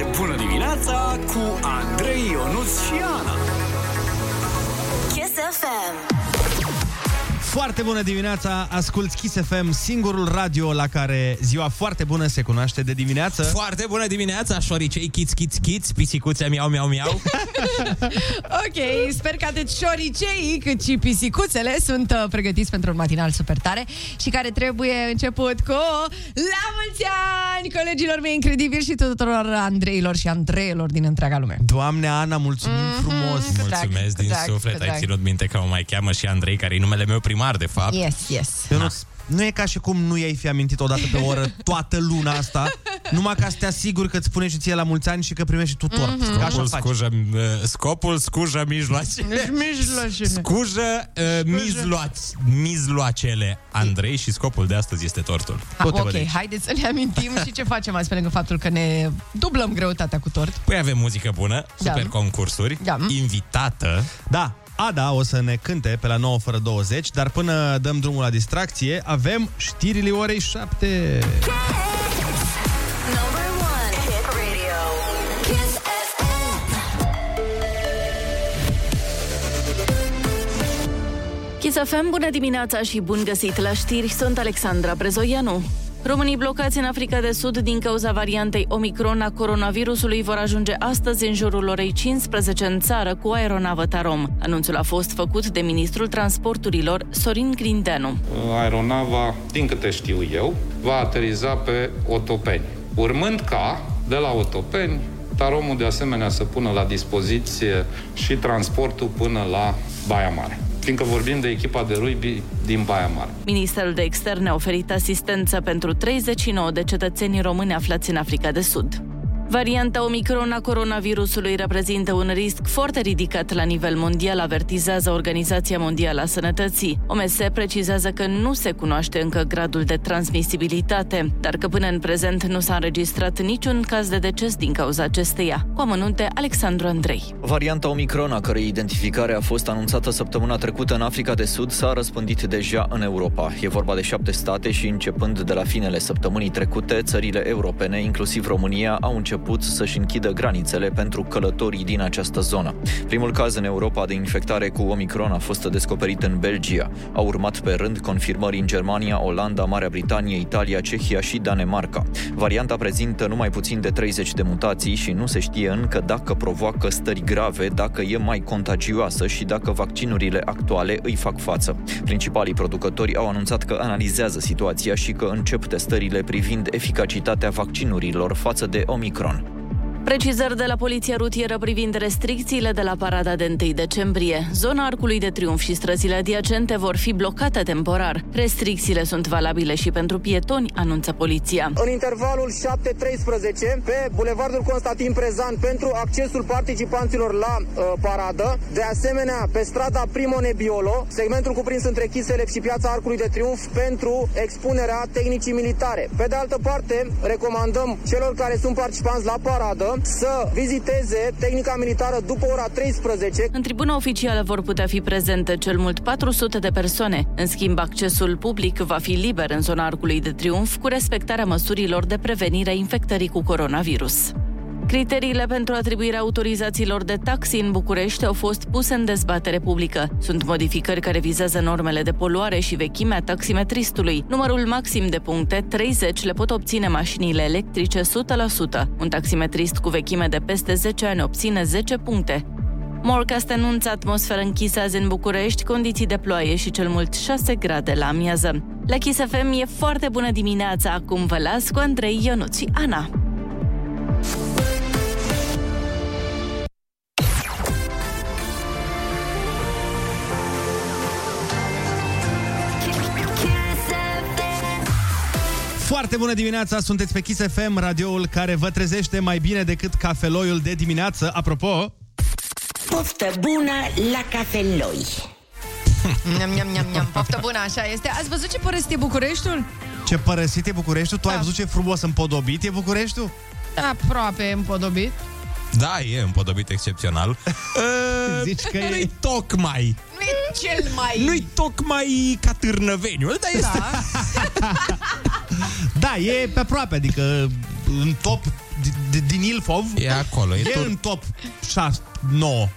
de bună dimineața cu Andrei Ionuț și Ana. Kiss FM. Foarte bună dimineața, asculți Kiss FM, singurul radio la care ziua foarte bună se cunoaște de dimineață. Foarte bună dimineața, șoricei, chiți, chiți, chiți, pisicuțe, miau, miau, miau. ok, sper că atât șoriceii cât și pisicuțele sunt uh, pregătiți pentru un matinal super tare și care trebuie început cu La mulți ani, colegilor mei incredibili și tuturor Andreilor și Andreilor din întreaga lume. Doamne Ana, mulțumim mm-hmm. frumos! Mulțumesc din drag, suflet, drag. ai ținut minte că mă mai cheamă și Andrei, care e numele meu primar, de fapt. Yes, yes. Ionuț, nu e ca și cum nu i-ai fi amintit odată pe oră toată luna asta, numai ca să te asiguri că îți spune și ție la mulți ani și că primești și tu tort. Mm-hmm. Că așa Scopul, faci. scujă, uh, scopul scujă mijloace. Scujă uh, mijloați, mijloacele Andrei și scopul de astăzi este tortul. Ha, Tot te ok, văd aici. haideți să ne amintim și ce facem azi pe lângă faptul că ne dublăm greutatea cu tort. Păi avem muzică bună, Da. super concursuri, Da. invitată. Da, Ada o să ne cânte pe la 9 fără 20, dar până dăm drumul la distracție, avem știrile orei 7. Number one. Hit radio. Kiss FM. Kiss FM, bună dimineața și bun găsit la știri, sunt Alexandra Brezoianu. Românii blocați în Africa de Sud din cauza variantei Omicron a coronavirusului vor ajunge astăzi în jurul orei 15 în țară cu aeronavă Tarom. Anunțul a fost făcut de ministrul transporturilor Sorin Grindeanu. aeronava, din câte știu eu, va ateriza pe Otopeni. Urmând ca, de la Otopeni, Taromul de asemenea să pună la dispoziție și transportul până la Baia Mare. Fiindcă vorbim de echipa de rugby din Baia Mare. Ministerul de Externe a oferit asistență pentru 39 de cetățeni români aflați în Africa de Sud. Varianta Omicron a coronavirusului reprezintă un risc foarte ridicat la nivel mondial, avertizează Organizația Mondială a Sănătății. OMS precizează că nu se cunoaște încă gradul de transmisibilitate, dar că până în prezent nu s-a înregistrat niciun caz de deces din cauza acesteia. Cu amănunte, Alexandru Andrei. Varianta Omicron, a cărei identificare a fost anunțată săptămâna trecută în Africa de Sud, s-a răspândit deja în Europa. E vorba de șapte state și începând de la finele săptămânii trecute, țările europene, inclusiv România, au început să-și închidă granițele pentru călătorii din această zonă. Primul caz în Europa de infectare cu Omicron a fost descoperit în Belgia. Au urmat pe rând confirmări în Germania, Olanda, Marea Britanie, Italia, Cehia și Danemarca. Varianta prezintă numai puțin de 30 de mutații și nu se știe încă dacă provoacă stări grave, dacă e mai contagioasă și dacă vaccinurile actuale îi fac față. Principalii producători au anunțat că analizează situația și că încep testările privind eficacitatea vaccinurilor față de Omicron. Patreon. Precizări de la Poliția Rutieră privind restricțiile de la parada de 1 decembrie. Zona Arcului de Triunf și străzile adiacente vor fi blocate temporar. Restricțiile sunt valabile și pentru pietoni, anunță poliția. în intervalul 7-13 pe Bulevardul Constantin Prezan pentru accesul participanților la uh, paradă. De asemenea, pe strada Primo Nebiolo, segmentul cuprins între Chiselep și Piața Arcului de Triunf pentru expunerea tehnicii militare. Pe de altă parte, recomandăm celor care sunt participanți la paradă să viziteze tehnica militară după ora 13 În tribuna oficială vor putea fi prezente cel mult 400 de persoane. În schimb, accesul public va fi liber în zona Arcului de Triunf cu respectarea măsurilor de prevenire a infectării cu coronavirus. Criteriile pentru atribuirea autorizațiilor de taxi în București au fost puse în dezbatere publică. Sunt modificări care vizează normele de poluare și vechimea taximetristului. Numărul maxim de puncte, 30, le pot obține mașinile electrice 100%. Un taximetrist cu vechime de peste 10 ani obține 10 puncte. Morcast anunță atmosferă închisă azi în București, condiții de ploaie și cel mult 6 grade la amiază. La Kiss FM e foarte bună dimineața, acum vă las cu Andrei Ionuț și Ana. Foarte bună dimineața, sunteți pe Kiss FM, radioul care vă trezește mai bine decât cafeloiul de dimineață. Apropo, Poftă bună la cafeloi! Niam, niam, niam, niam. Poftă bună, așa este. Ați văzut ce părăsit e Bucureștiul? ce părăsit e Bucureștiul? Tu ai văzut ce frumos împodobit e Bucureștiul? Aproape împodobit. Da, e împodobit excepțional. Uh, Zici că e- Nu-i tocmai. Nu e cel mai... Nu-i tocmai ca târnăveniul, dar este... Da. Da, e pe aproape, adică în top de, din Ilfov. E acolo, e E tot- în top 6, 9.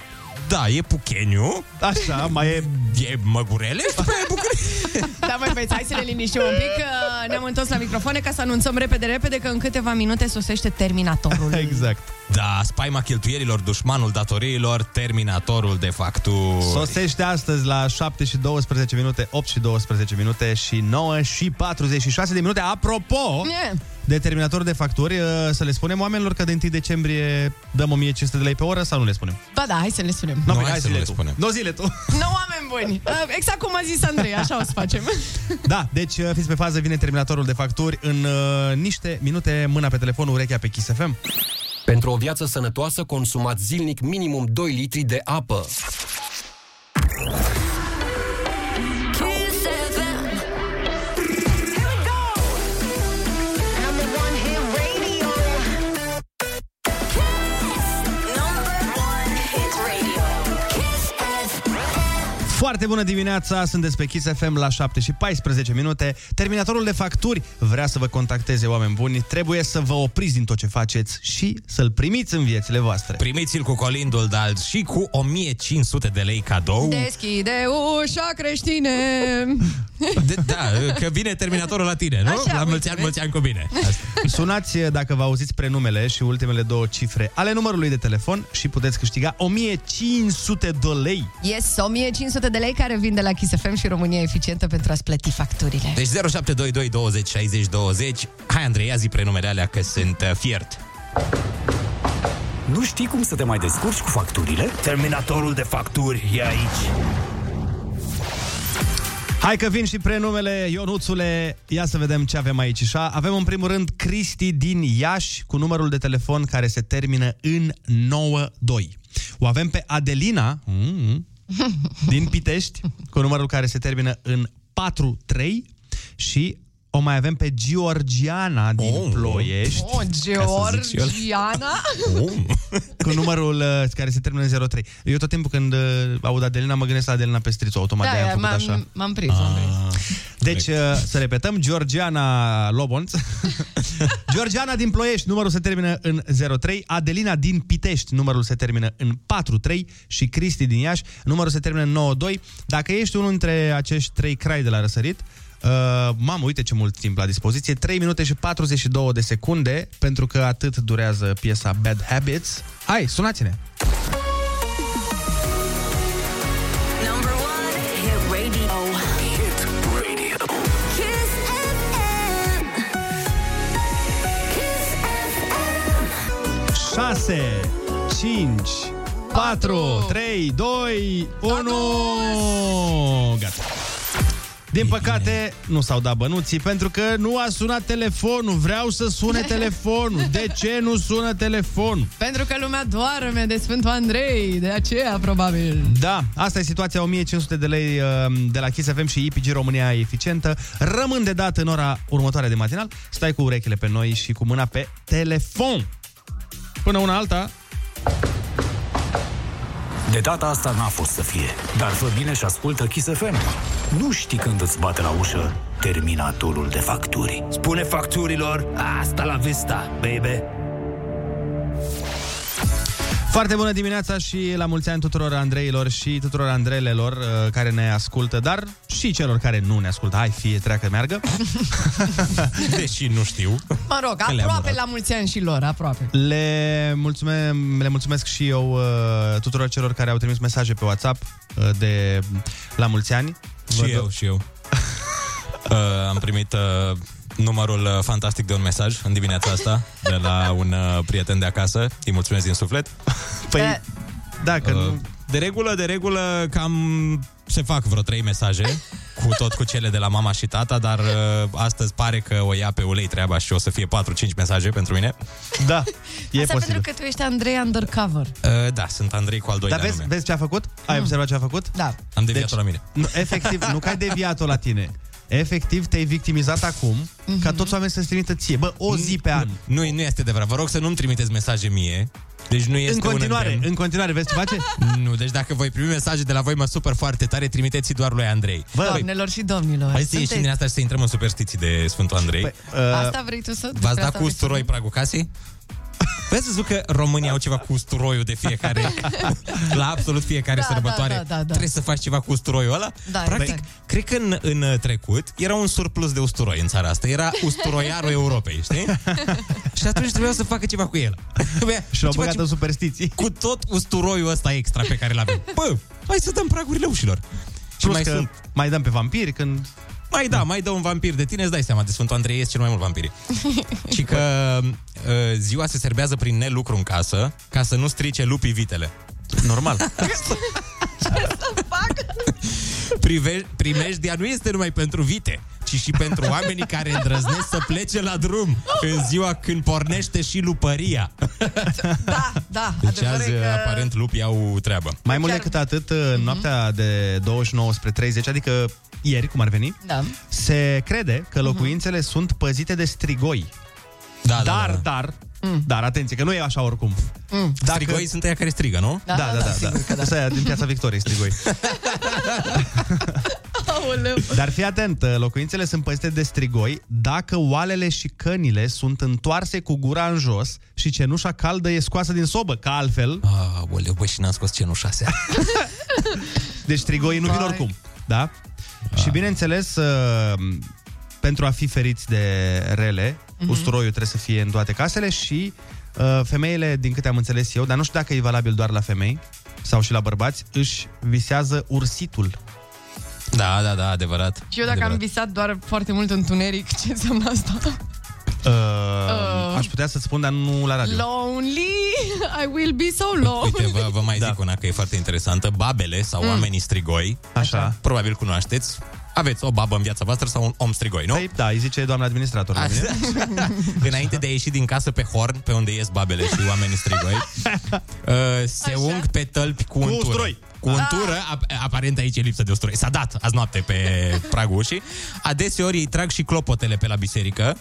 Da, e Pucheniu, Așa, mai e... e Măgurele și după aia e București. Da, mai băieți, hai să ne liniștim un pic. că Ne-am întors la microfoane ca să anunțăm repede, repede că în câteva minute sosește Terminatorul. Exact. Da, spaima cheltuielilor, dușmanul datoriilor, terminatorul de facturi. Sosește astăzi la 7 și 12 minute, 8 și 12 minute și 9 și 46 de minute. Apropo E. de terminator de facturi, uh, să le spunem oamenilor că de 1 decembrie dăm 1500 de lei pe oră sau nu le spunem? Ba da, hai să le spunem. No, Nu, bine, hai să zile nu le tu. spunem. Nu zile tu. Nu, oameni buni. Uh, Exact cum a zis Andrei, așa o să facem. Da, deci uh, fiți pe fază, vine terminatorul de facturi în uh, niște minute, mâna pe telefon, urechea pe Kiss FM. Pentru o viață sănătoasă, consumați zilnic minimum 2 litri de apă. Foarte bună dimineața, sunteți pe Kiss FM la 7 și 14 minute. Terminatorul de facturi vrea să vă contacteze, oameni buni. Trebuie să vă opriți din tot ce faceți și să-l primiți în viețile voastre. Primiți-l cu colindul, dar și cu 1500 de lei cadou. Deschide ușa creștine. De, da, că vine terminatorul la tine, nu? Așa, la mulți uite, ani, vezi? mulți ani cu bine. Sunați dacă vă auziți prenumele și ultimele două cifre ale numărului de telefon și puteți câștiga 1500 de lei. Yes, 1500 de lei care vin de la Kiss FM și România Eficientă pentru a-ți plăti facturile. Deci 0722 20 60 20. Hai, Andrei, ia zi prenumele alea că sunt uh, fiert. Nu știi cum să te mai descurci cu facturile? Terminatorul de facturi e aici. Hai că vin și prenumele, Ionuțule, ia să vedem ce avem aici. Așa. Avem în primul rând Cristi din Iași cu numărul de telefon care se termină în 92. O avem pe Adelina mm, din Pitești cu numărul care se termină în 43 și o mai avem pe Georgiana din Oh. Ploiești Oh, zic și eu. Georgiana. cu numărul uh, care se termină în 03. Eu tot timpul când uh, aud Adelina mă gândesc la Adelina Pestrițu, automat de-aia am Da, făcut așa. m-am, m-am prins, m-am prins. Deci, uh, să repetăm, Georgiana Lobonț, Georgiana din Ploiești, numărul se termină în 03, Adelina din Pitești, numărul se termină în 43 și Cristi din Iași, numărul se termină în 92. Dacă ești unul dintre acești trei crai de la răsărit, Uh, mamă, uite ce mult timp la dispoziție 3 minute și 42 de secunde Pentru că atât durează piesa Bad Habits Hai, sunați-ne! Number one hit radio. Hit Radio. Kiss FM. Kiss FM. 6, 5, 4, 3, 2, 1 Gata din păcate, nu s-au dat bănuții pentru că nu a sunat telefonul. Vreau să sune telefonul. De ce nu sună telefonul? Pentru că lumea doarme de Sfântul Andrei, de aceea, probabil. Da, asta e situația 1500 de lei uh, de la Kiss FM și IPG România Eficientă. Rămân de dat în ora următoare de matinal. Stai cu urechile pe noi și cu mâna pe telefon. Până una alta, De data asta n-a fost să fie, dar fă bine și ascultă Kiss FM. Nu știi când îți bate la ușă terminatorul de facturi. Spune facturilor, asta la vista, baby. Foarte bună dimineața și la mulți ani tuturor Andreilor și tuturor Andrelelor uh, care ne ascultă, dar și celor care nu ne ascultă. Hai, fie, treacă, meargă. Deși nu știu. Mă rog, Că le-am aproape urat. la mulți ani și lor, aproape. Le, mulțume, le mulțumesc și eu uh, tuturor celor care au trimis mesaje pe WhatsApp uh, de la mulți ani. Și Vă eu, și eu. Uh, am primit uh, numărul uh, fantastic de un mesaj în dimineața asta de la un uh, prieten de acasă. Îi mulțumesc din suflet. Păi, Eh. da, că Uh, nu... de regulă, de regulă, cam se fac vreo trei mesaje, cu tot cu cele de la mama și tata, dar uh, astăzi pare că o ia pe ulei treaba și o să fie 4-5 mesaje pentru mine. Da, e Asta posibil. pentru că tu ești Andrei Undercover. Uh, da, sunt Andrei cu al doilea Dar vezi, nume. vezi ce a făcut? Ai observat ce a făcut? Da. Am deviat-o la mine. Nu, efectiv, nu că ai deviat-o la tine. Efectiv, te-ai victimizat acum ca toți oamenii să-ți trimită ție. Bă, o zi pe an. Nu, nu este adevărat. Vă rog să nu-mi trimiteți mesaje mie. Deci nu este În continuare, un îndemn. în continuare, vezi ce face? Nu, deci dacă voi primi mesaje de la voi mă super foarte tare, trimiteți doar lui Andrei. Bă, Doamnelor și domnilor. Hai să sunteți- ieșim din asta și să intrăm în superstiții de Sfântul Andrei. Păi, Păi, uh, Asta vrei tu să... V-ați despre dat asta cu vrei să- usturoi pragul casei? Păi ați văzut că România au ceva cu usturoiul de fiecare La absolut fiecare Da, sărbătoare da, da, da, da. Trebuie să faci ceva cu usturoiul ăla Da, Practic, exact. cred că în, în trecut Era un surplus de usturoi în țara asta Era usturoiarul Europei, știi? Și atunci trebuia să facă ceva cu el Trebuia- Și l-au ce băgat facem în superstiții. Cu tot usturoiul ăsta extra pe care l-avem Bă, hai să dăm pragurile ușilor Și Plus mai că sunt mai dăm pe vampiri când... mai da, mai dă un vampir de tine, îți dai seama, de Sfântul Andrei ies cel mai mult vampiri. Și că uh, ziua se serbează prin nelucru în casă, ca să nu strice lupii vitele. Normal. Prive- primejdia nu este numai pentru vite, ci și pentru oamenii care îndrăznesc să plece la drum în ziua când pornește și lupăria. Da, da, Deci adevărul azi, e că... aparent, lupii au treabă. Mai mult decât atât, în noaptea de 29 spre 30, adică ieri, cum ar veni, Da. se crede că locuințele sunt păzite de strigoi. Da, dar, da, da. dar, dar, atenție, că nu e așa oricum. Mm. Dacă... Strigoi sunt aia care strigă, nu? Da, da, da. da, sigur că da. Asta e din piața Victoriei, strigoi. Aoleu. Dar fii atent, locuințele sunt păzite de strigoi dacă oalele și cănile sunt întoarse cu gura în jos și cenușa caldă e scoasă din sobă, că altfel... Ah, oleu, bă, și n-am scos cenușa seara. Deci strigoii nu vin Vai. oricum, da? Și bineînțeles, uh, pentru a fi feriți de rele, Mhm. usturoiul trebuie să fie în toate casele și uh, femeile, din câte am înțeles eu, dar nu știu dacă e valabil doar la femei sau și la bărbați, își visează ursitul. Da, da, da, adevărat. Și eu dacă am adevărat. visat doar foarte mult întuneric, ce înseamnă asta? Uh, Uh. Aș putea să-ți spun, dar nu la radio. Lonely, I will be so lonely. Uite, vă, vă mai zic una că e foarte interesantă. Babele sau Mm. oamenii strigoi, Așa. probabil cunoașteți, aveți o babă în viața voastră sau un om strigoi, nu? Păi, da, îi zice doamna administrator. la mine. Înainte de a ieși din casă pe horn, pe unde ies babele și oamenii strigoi, uh, se Așa. ung pe tălpi cu untură. usturoi. Cu untură, ap- aparent aici e lipsă de usturoi. S-a dat azi noapte pe pragul ușii. Adeseori ei trag și clopotele pe la biserică.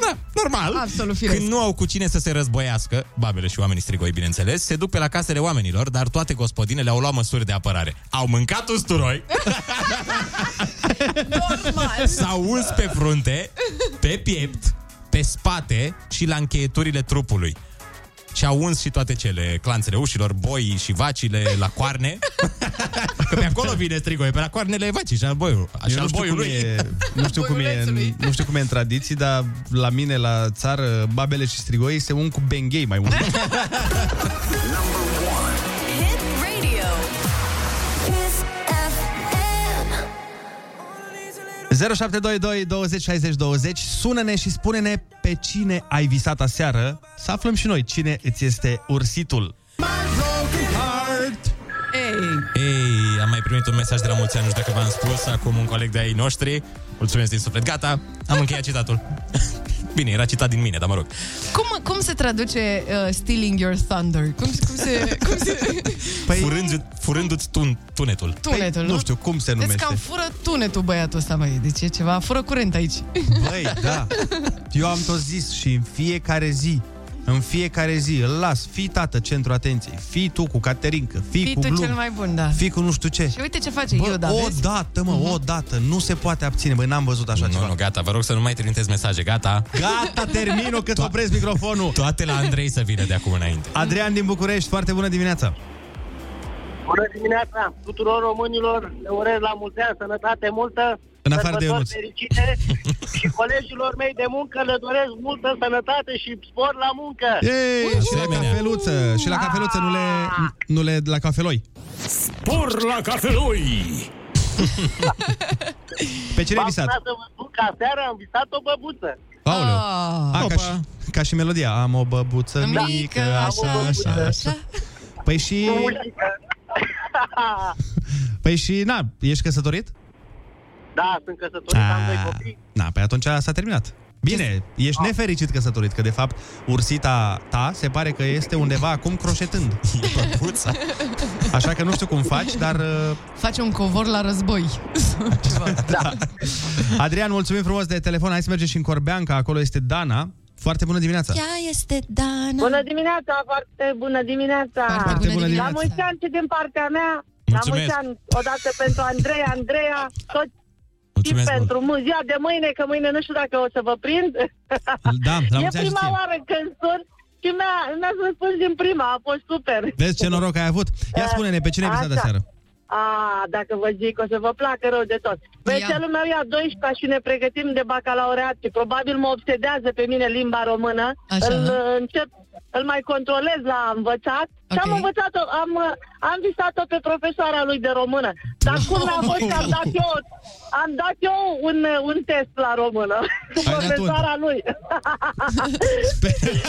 Da, normal. Absolut firesc. Când nu au cu cine să se războiască, babele și oamenii strigoi, bineînțeles, se duc pe la casele oamenilor, dar toate gospodinele au luat măsuri de apărare. Au mâncat usturoi, Normal. S-au uns pe frunte, pe piept, pe spate și la încheieturile trupului. Și au uns și toate cele, clanțele ușilor, boii și vacile la coarne. Că pe acolo vine strigoi, pe la coarnele vacii și al boiului. Eu Și nu al știu, cum boiului. e, nu, știu cum e, în, Boiulețului. nu știu cum e în tradiții, dar la mine, la țară, babele și strigoii se ung cu benghei mai mult. 0722 20 60 20 Sună-ne și spune-ne pe cine ai visat aseară Să aflăm și noi cine îți este ursitul Ei, Ei, am mai primit un mesaj de la mulți ani, nu știu dacă v-am spus, acum un coleg de ai noștri. Mulțumesc din suflet. Gata, am încheiat citatul. Bine, era citat din mine, dar mă rog. cum, cum se traduce uh, Stealing Your Thunder? Cum, cum se... Cum se... Păi, Furându- Furându-ți tun, tunetul. Tunetul, nu? nu știu cum se Deci numește cam fură tunetul băiatul ăsta, băi. Deci e ceva, fură curent aici. Băi, da Eu am tot zis și în fiecare zi În fiecare zi îl las. Fii tată, centru atenției. Fii tu cu Caterincă. Fii, Fii cu tu glum cel mai bun, da. Fii cu nu știu ce. Și uite ce face Bă, Iuda, o vezi? dată, mă, o dată. Nu se poate abține, băi, n-am văzut așa nu, ceva. nu, gata, vă rog să nu mai trimiteți mesaje, gata. Gata, termin-o că-ți opresc microfonul. Toate la Andrei să vină de acum înainte. Adrian din București, foarte bună dimineața. Bună dimineața tuturor românilor, le urez la mulți ani sănătate multă, În afară de sărbători Ionuț. fericite și colegilor mei de muncă le doresc multă sănătate și spor la muncă. Ei, și la Asemenea. cafeluță Și la cafeluță nu le, nu le la cafeloi Por la cafeloi! Pe cine ai V-am visat? sunat să vă spun că aseară am visat o băbuță. Aoleu Ah. A, ca, și, ca și melodia Am o băbuță mică, Mică, așa, așa, așa Păi și... Păi și, na, ești căsătorit? Da, sunt căsătorit, am doi copii. Na, pe atunci s-a terminat Bine, ești nefericit căsătorit Că de fapt ursita ta se pare că este undeva acum croșetând Băbuța. Așa că nu știu cum faci, dar uh, Face un covor la război. Ceva. da. Adrian, mulțumim frumos de telefon Hai să mergem și în Corbeanca, acolo este Dana Foarte bună dimineața Ea este Dana. Bună dimineața, foarte bună dimineața! Foarte bună bună La dimineața. mulți ani și din partea mea, la Mulțumesc. mulți ani, odată pentru Andrei, Andreea, tot Mulțumesc și mult. pentru mu- ziua de mâine, că mâine nu știu dacă o să vă prind. Da, la e mulți ani și prima ție. oară când sun și mi-a, mi-a răspuns din prima, a fost super. Vezi ce noroc ai avut? Ia spune-ne, pe cine ai visat de Așa. seară? A, dacă vă zic, o să vă placă rău de tot. Veselul meu ia 12 și ne pregătim de bacalaureat și probabil mă obsedează pe mine limba română. Așa. Îl uh, încep, îl mai controlez la învățat și am Ok. învățat-o, am, uh, am visat-o pe profesoara lui de română. Dar cum a fost că am dat eu, am dat eu un, uh, un test la română cu Ai dat profesoara lui.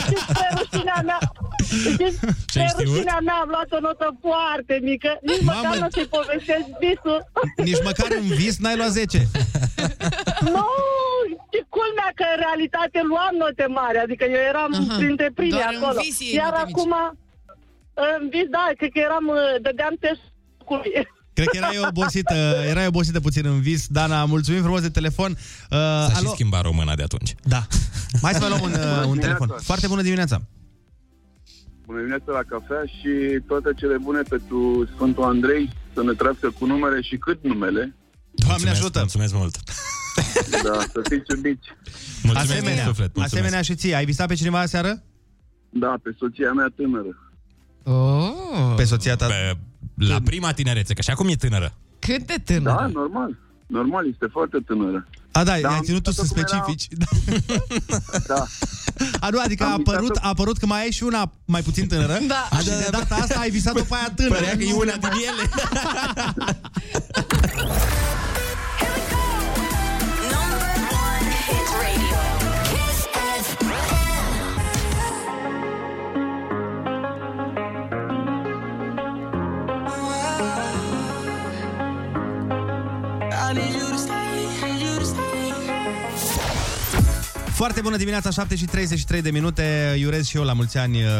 și spre rușinea mea, și spre știut? rușinea mea am luat o notă foarte mică. Nici Mamă. măcar nu o să-i povestesc visul. Nici măcar în vis n-ai luat 10. nu, și culmea că în realitate luam note mari, adică eu eram Aha. printre primii Doar în acolo. vis iei Iar note mici. Acum, în vis, da, cred că eram, uh, dădeam testului. Cred că erai obosită, erai obosită puțin în vis. Dana, mulțumim frumos de telefon. Uh, S-a și alo? schimbat româna de atunci. Da. Mai să mai luăm un, uh, un telefon. Foarte bună dimineața. Bună dimineața la cafea și toate cele bune pentru Sfântul Andrei să ne trăiască cu numele și cât numele. Doamne Mulțumesc, ajută! Mulțumesc mult. Da, să fiți iubiți. Mulțumesc Asemenea, din suflet. Mulțumesc. asemenea și ție. Ai visat pe cineva aseară? Da, pe soția mea tânără. Oh, Pe soția ta. Pe, la prima tinerețe, că și acum e tânără. cât de Da, tânăr. normal. Normal, este foarte tânără. A, da, Da, ai am ținut tu să visat-o cum era- specifici. Da. A, nu, adică Am a apărut, visat-o- a apărut că mai ai și una mai puțin tânără Da. și de data asta ai visat-o pe aia tânără. Părea că e una din ele. Foarte bună dimineața, 7 și 33 de minute. Iurez și eu la mulți ani uh,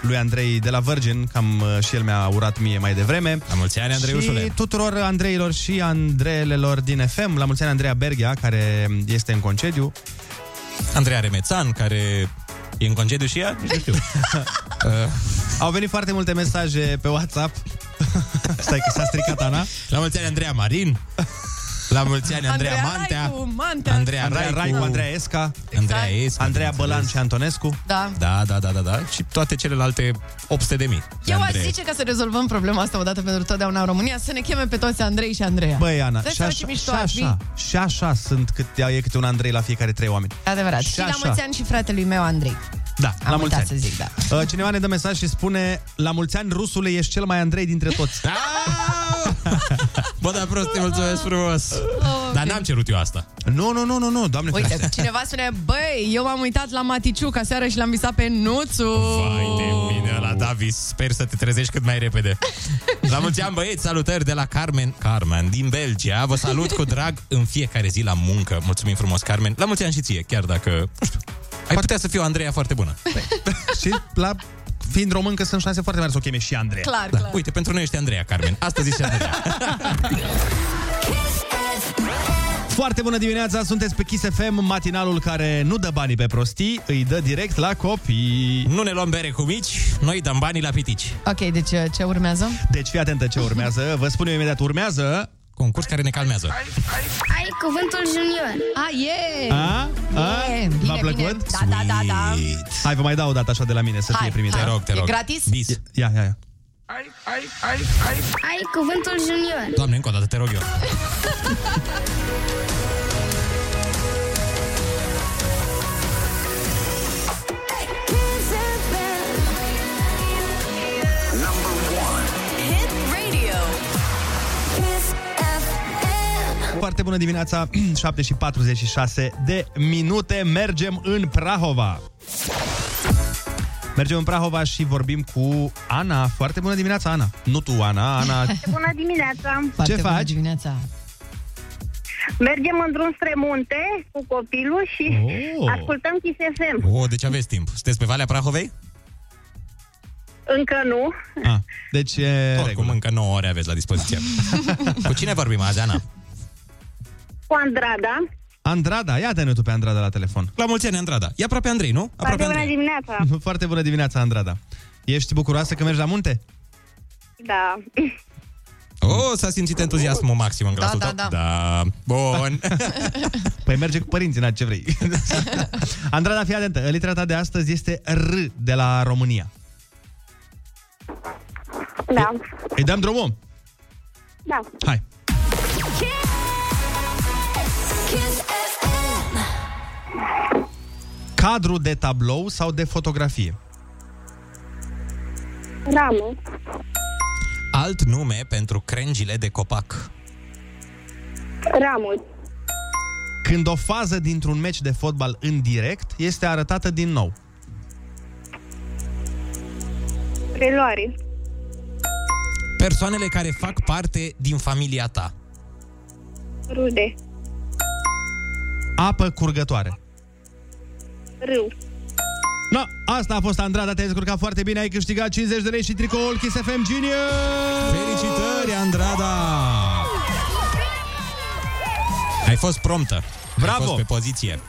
lui Andrei de la Virgin, cam uh, și el mi-a urat mie mai devreme. La mulți ani, Andreiușule. Și tuturor Andreilor și Andreelelor din FM. La mulți ani Andreea Berghia, care este în concediu. Andreea Remețan, care e în concediu și ea? Nici nu știu. uh, Au venit foarte multe mesaje pe WhatsApp. Stai că s-a stricat Ana. la mulți ani, Andreea Marin. La mulți ani, Andreea, Mantea. Raicu, Mantea. Andreea, Andreea Raicu, Raicu, Andreea Esca, Andreea Esca, Andreea bineînțeles. Bălan și Antonescu. Da. Da, da, da, da, da. Și toate celelalte 800 de mii. Eu aș zice ca să rezolvăm problema asta odată pentru totdeauna în România, să ne cheme pe toți Andrei și Andreea. Băi, Ana, Dai și seama așa, ce mișto și ar fi. așa, și așa sunt cât, e câte un Andrei la fiecare trei oameni. Adevărat. Și Și, la așa. mulți ani și fratelui meu, Andrei. Da, Am la mulți uitat ani. să zic, da. Uh, Cineva ne dă mesaj și spune La mulți ani, rusule, ești cel mai Andrei dintre toți. Bă, da, prost, te mulțumesc frumos. Oh, Dar n-am cerut eu asta. Nu, nu, nu, nu, nu, doamne Uite, ferește. cineva spune, băi, eu m-am uitat la Maticiu ca seară și l-am visat pe Nuțu. Vai de mine la Davis, sper să te trezești cât mai repede. La mulți ani, băieți, salutări de la Carmen, Carmen din Belgia. Vă salut cu drag în fiecare zi la muncă. Mulțumim frumos, Carmen. La mulți ani și ție, chiar dacă, nu știu, ai putea să fii o Andreea foarte bună. și la fiind român că sunt șanse foarte mari să o cheme și Andreea. Clar, Da. clar. Uite, pentru noi ești Andreea, Carmen. Astăzi ești Andreea. Foarte bună dimineața, sunteți pe Kiss FM, matinalul care nu dă banii pe prostii, îi dă direct la copii. Nu ne luăm bere cu mici, noi dăm banii la pitici. Ok, deci uh, ce urmează? Deci fii atentă ce urmează, vă spun eu imediat, urmează... Concurs care ne calmează. Ai cuvântul junior. A, e! A? A? E, bine, V-a plăcut? Bine. Da, da, da, da. Hai, vă mai dau o dată așa de la mine, să Hai, fie primit. hai. Te rog, te E rog. gratis? Bis. Ia, ia, ia. Ai cuvântul junior. Doamne, încă o dată, te rog eu. Foarte bună dimineața, 7 și 46 de minute, mergem în Prahova. Mergem în Prahova și vorbim cu Ana. Foarte bună dimineața, Ana. Nu tu, Ana, Ana. Bună dimineața! Foarte Ce bună faci? dimineața. Mergem în drum spre munte cu copilul și Oh. ascultăm Kiss FM. O, deci aveți timp. Sunteți pe Valea Prahovei? Încă nu. Ah, deci e Oricum, regulă. încă 9 ore aveți la dispoziție. Cu cine vorbim azi, Ana? Cu Andrada. Andrada, ia-te-ne tu pe Andrada la telefon. La mulți ani, Andrada. E aproape Andrei, nu? Foarte Aproape bună Andrei. dimineața! Foarte bună dimineața, Andrada. Ești bucuroasă că mergi la munte? Da. Oh, s-a simțit entuziasmul maxim în glasul Da, tău? da, da. da. Bun. Păi merge cu părinții, n ce vrei. Andrada, fii atentă. Litera ta de astăzi este R de la România. Da. Îi dăm drumul? Da. Hai. Cadru de tablou sau de fotografie? Ramă. Alt nume pentru crengile de copac. Ramuri. Când o fază dintr-un meci de fotbal în direct este arătată din nou. Preluare. Persoanele care fac parte din familia ta. Rude. Apă curgătoare. Râu. No, asta a fost Andrada, te-ai descurcat foarte bine, ai câștigat 50 de lei și tricoul Kiss FM Genius! Felicitări, Andrada! Ai fost promptă. Bravo! Ai fost pe poziție.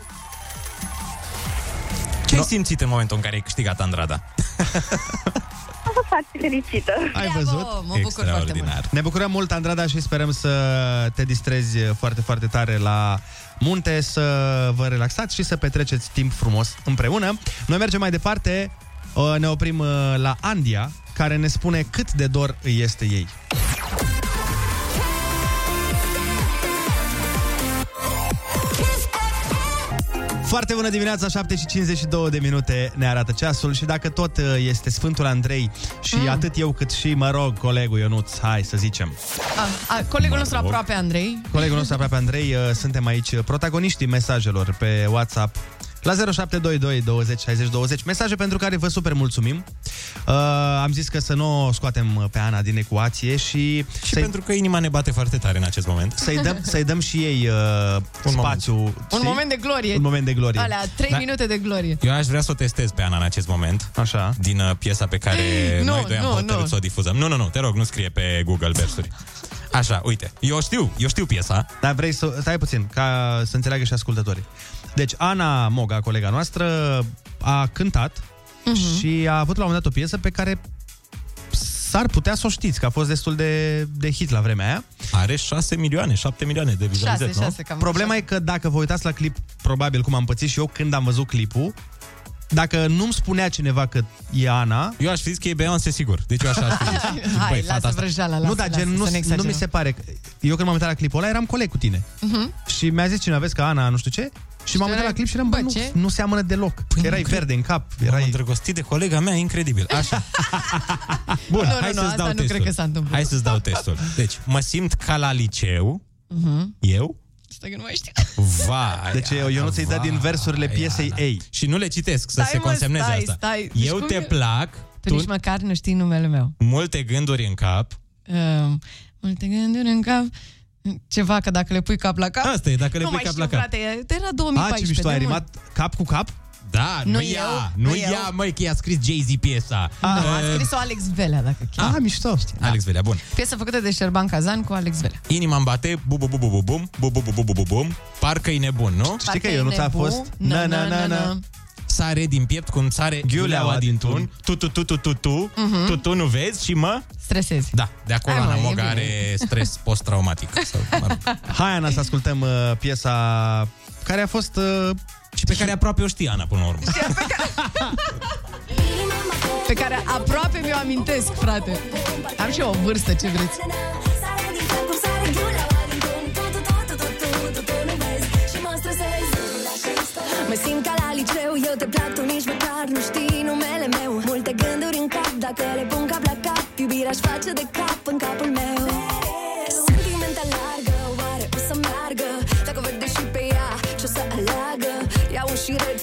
Ce ai simțit în momentul în care ai câștigat Andrada? Am fost foarte fericită. Ai văzut? mă bucur foarte mult. Ne bucurăm mult, Andrada, și sperăm să te distrezi foarte, foarte tare la munte, să vă relaxați și să petreceți timp frumos împreună. Noi mergem mai departe, uh, ne oprim uh, la Andia, care ne spune cât de dor îi este ei. Foarte bună dimineața, 7 și 52 de minute ne arată ceasul și dacă tot uh, este Sfântul Andrei și mm. atât eu cât și, mă rog, colegul Ionuț, hai să zicem, A, a, colegul Mă nostru rog. aproape, Andrei. Colegul nostru aproape Andrei, uh, suntem aici protagoniștii mesajelor pe WhatsApp la 0722 20 60 20. Mesaje pentru care vă super mulțumim. Uh, am zis că să nu o scoatem pe Ana din ecuație și... Și pentru că inima ne bate foarte tare în acest moment. Să-i dăm, să-i dăm și ei uh, Un spațiu. Un știi? moment de glorie. Un moment de glorie. Alea, 3 Da. minute de glorie. Eu aș vrea să o testez pe Ana în acest moment. Așa. Din uh, piesa pe care Nu, noi doi am nu, hotărât nu. să o difuzăm. Nu, nu, nu, te rog, nu scrie pe Google versuri. Așa, uite, eu știu, eu știu piesa. Dar vrei să... Stai puțin, ca să înțeleagă și ascultătorii. Deci Ana Moga, colega noastră, a cântat Mhm. și a avut la un moment dat o piesă pe care s-ar putea să o știți, că a fost destul de, de hit la vremea aia. Are 6 milioane, 7 milioane de vizualizări, Șase, nu? șase, cam Problema e că dacă vă uitați la clip, probabil cum am pățit și eu când am văzut clipul, dacă nu-mi spunea cineva că e Ana... Eu aș fi zis că e Beyoncé, sigur. Deci eu așa aș fi zis. Hai, Băi, lasă fata asta- vrăjeala, nu, lasă, dar lasă, gen, să nu, ne nu mi exagerăm. se pare. că- Eu când m-am uitat la clipul ăla, eram coleg cu tine. Mhm. Și mi-a zis cineva, vezi că Ana nu știu ce, și m-am uitat la clip și eram, bă, nu, ce? nu seamănă deloc. Păi Erai nu cred. verde în cap. M-am Erai... îndrăgostit de colega mea, incredibil. Așa. Bun, Nu, nu, hai nu, să-ți asta dau nu testul. cred că s-a întâmplat. Hai să-ți dau testul. Deci, mă simt ca la liceu, Mhm. eu, Stai că nu mai știu. vai. Deci eu, eu nu ți-i dă din versurile piesei ei. Și nu le citesc, să Stai, se mă, consemneze stai, asta. stai. Deci Eu cum te e? plac, Tu tu nici măcar nu știi numele meu. multe gânduri în cap. Um, multe gânduri în cap. Ceva, că dacă le pui cap la cap... Asta e, dacă le nu pui mai cap știu, la cap. frate, era A, 2014. ce mișto, ai de mult. rimat cap cu cap? Da, nu, Nu ea, eu, nu, nu ea, eu. măi, că i-a scris Jay-Z piesa. Nu, a Uh, scris-o Alex Velea, dacă chiar. Ah, mișto. Alex Velea, bun. Piesă făcută de Șerban Cazan cu Alex Velea. Inima îmi bate, bu bu bu bu bu bum, bu bu bu bu bu bu bum, parcă-i nebun, nu? Știi că eu nu ți-a fost? Na, na, na, na. Sare din piept cum sare ghiuleaua din tun, tu, tu, tu, tu, tu, tu, Mhm. tu, tu nu vezi și mă... Stresezi. Da, de acolo Hai, mă, Ana e Moga bine. are stres post-traumatic. Sau, mă rog. Hai, Ana, să ascultăm uh, piesa care a fost... Uh, și pe care aproape o știe Ana până la urmă. Pe care aproape mi-o amintesc, frate. Am și eu o vârstă, ce vreți. Mă simt ca la liceu, eu te plac, tu nici măcar nu știi numele meu Multe gânduri în cap, dacă le pun cap la cap Iubirea aș face de cap în capul meu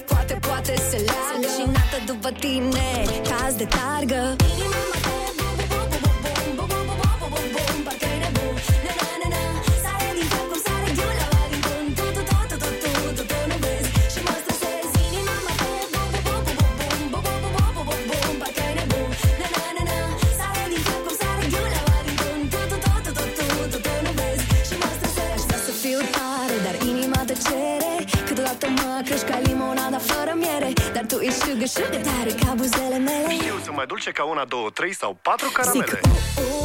poate, poate se leagă. Și nată după tine, caz de targă Câteodată mă crești ca limonada fără miere Dar tu ești șugă, șugă tare ca buzele mele Eu sunt mai dulce ca una, două, trei sau patru caramele. uh,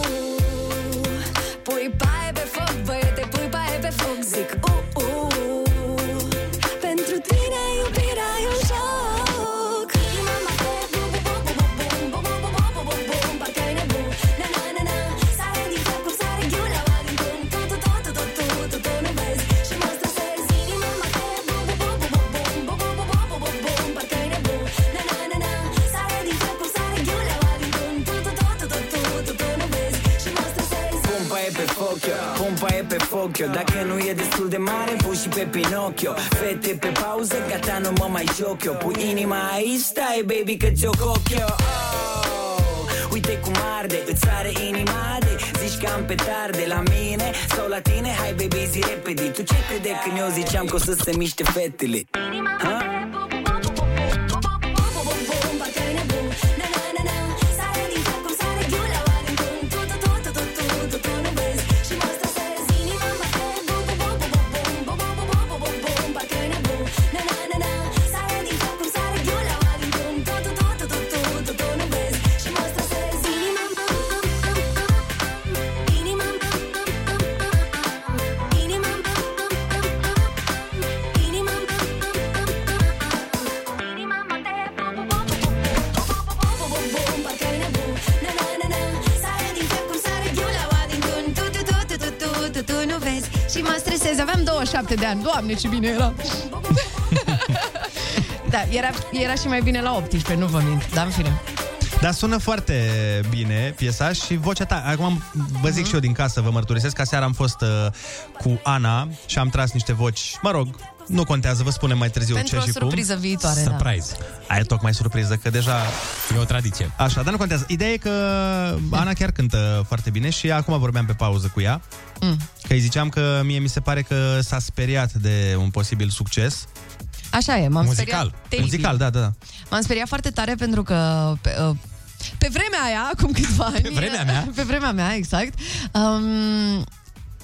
Tokyo Dacă nu e destul de mare, pui și pe Pinocchio. Fete pe pauză, gata, nu mă mai joc eu. Pui inima aici, stai baby că ți-o coc eu. Oh, Uite cum arde, îți are inima de. Zici că am petarde la mine sau la tine. Hai baby zi repede. Tu ce crede? Când eu ziceam că o să se miște fetele? Ani Doamne, ce bine era Da, era, era și mai bine la 18, nu vă mint Dar în fine Dar sună foarte bine piesa și vocea ta. Acum vă zic uh-huh. și eu din casă, vă mărturisesc că seara am fost uh, cu Ana și am tras niște voci, mă rog, nu contează, vă spunem mai târziu Pentru ce o și cum. surpriză viitoare, da. Surprise. Aia e tocmai surpriză, că deja... E o tradiție. Așa, dar nu contează. Ideea e că Ana chiar cântă foarte bine și acum vorbeam pe pauză cu ea. Mm. Că îi ziceam că mie mi se pare că s-a speriat de un posibil succes. Așa e, m-am Muzical. speriat teribil. Muzical, da, da, da. M-am speriat foarte tare pentru că pe, uh, pe vremea aia, acum câțiva ani... vremea mea? Pe vremea mea, exact. Um,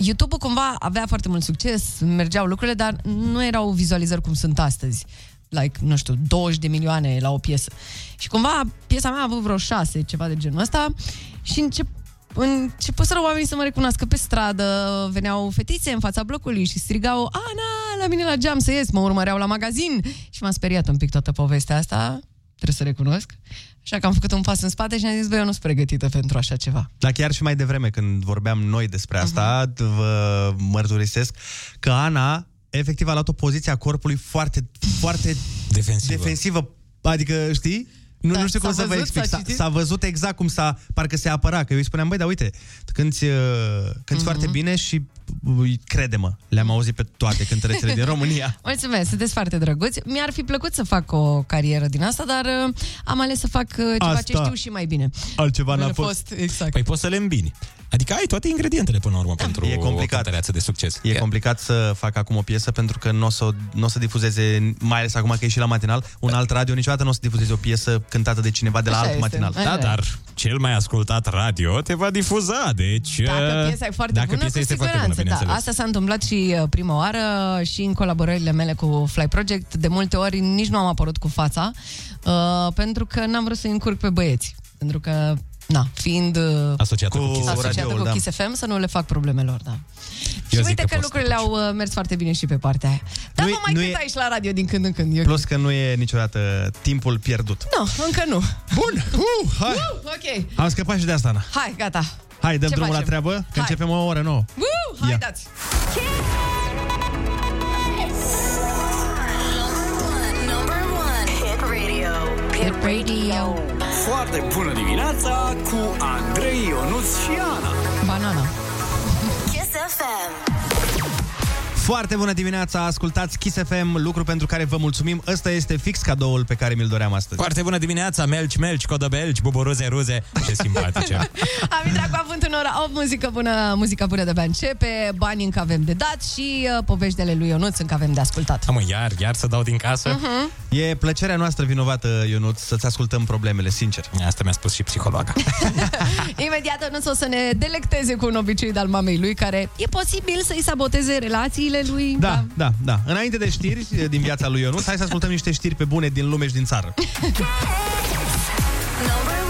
YouTube-ul cumva avea foarte mult succes, mergeau lucrurile, dar nu erau vizualizări cum sunt astăzi. Like, nu știu, 20 de milioane la o piesă. Și cumva piesa mea a avut vreo șase, ceva de genul ăsta, și încep, începuseră oamenii să mă recunoască pe stradă, veneau fetițe în fața blocului și strigau Ana, la mine la geam să ies, mă urmăreau la magazin și m-a speriat un pic toată povestea asta, trebuie să recunosc. Așa că am făcut un pas în spate și am zis, băi, eu nu sunt pregătită pentru așa ceva. Dar chiar și mai devreme, când vorbeam noi despre asta, Mhm. uh-huh. vă mărturisesc că Ana efectiv a luat o poziție a corpului foarte, foarte defensivă. defensivă. Adică, știi? Nu, Da, nu știu cum s-a să vă văzut, explic. s-a S-a, citit? s-a văzut exact cum s-a, parcă se apăra. Că eu îi spuneam, băi, dar uite, cânti, uh, cânti Mhm. foarte bine și uh, crede-mă, le-am auzit pe toate cântărețele din România. Mulțumesc, sunteți foarte drăguți. Mi-ar fi plăcut să fac o carieră din asta, dar uh, am ales să fac uh, ceva Asta. ce știu și mai bine. Altceva n-a fost. Exact. Păi poți să le îmbini. Adică ai toate ingredientele până la urmă pentru E complicat. o cântăreață de succes. E complicat să fac acum o piesă pentru că nu o să, n-o să difuzeze, mai ales acum că e și la matinal, un alt radio niciodată nu o să difuzeze o piesă cântată de cineva de la Așa alt este. matinal. Așa Da, dar cel mai ascultat radio te va difuza, deci... Dacă uh, piesa e foarte dacă bună, piesa cu este foarte siguranță. bună, da. bineînțeles. Asta s-a întâmplat și uh, prima oară și în colaborările mele cu Fly Project. De multe ori nici nu am apărut cu fața, uh, pentru că n-am vrut să-i încurc pe băieți. Pentru că, na, fiind uh, Asociată cu, Kiss. asociată radioul, cu da. Kiss FM, să nu le fac problemelor, da. și zic uite că că, poți lucrurile au uh, mers foarte bine și pe partea aia. Dar Nu nu e- mai nu cânt e- aici la radio din când în când. Eu... Plus că nu e niciodată timpul pierdut. Nu, încă nu. Bun! Uh, hai! Uh, ok. Am scăpat și de asta, Ana. Hai, gata. Hai, dăm Ce drumul la facem? treabă, că Hai. începem o oră nouă. Uh, hai, Ia. dați. Number radio. Foarte bună dimineața cu Andrei, Ionuț și Ana. Banana. Kiss FM. Foarte bună dimineața, ascultați Kiss FM, lucru pentru care vă mulțumim. Ăsta este fix cadoul pe care mi-l doream astăzi. Foarte bună dimineața, melci, melci, codă belgi, buburuze, ruze. Ce simpatice. Am intrat cu avânt în ora 8, muzică bună, muzica bună de pe începe, bani încă avem de dat și uh, povești de ale lui Ionuț încă avem de ascultat. Am iar, iar să dau din casă? Mhm. E plăcerea noastră vinovată, Ionut, să-ți ascultăm problemele, sincer. Asta mi-a spus și psihologa. Imediat Ionuț o să ne delecteze cu un obicei de-al mamei lui, care e posibil să-i saboteze relațiile lui. Da, da, da. Înainte de știri din viața lui Ionut, hai să ascultăm niște știri pe bune din lume și din țară.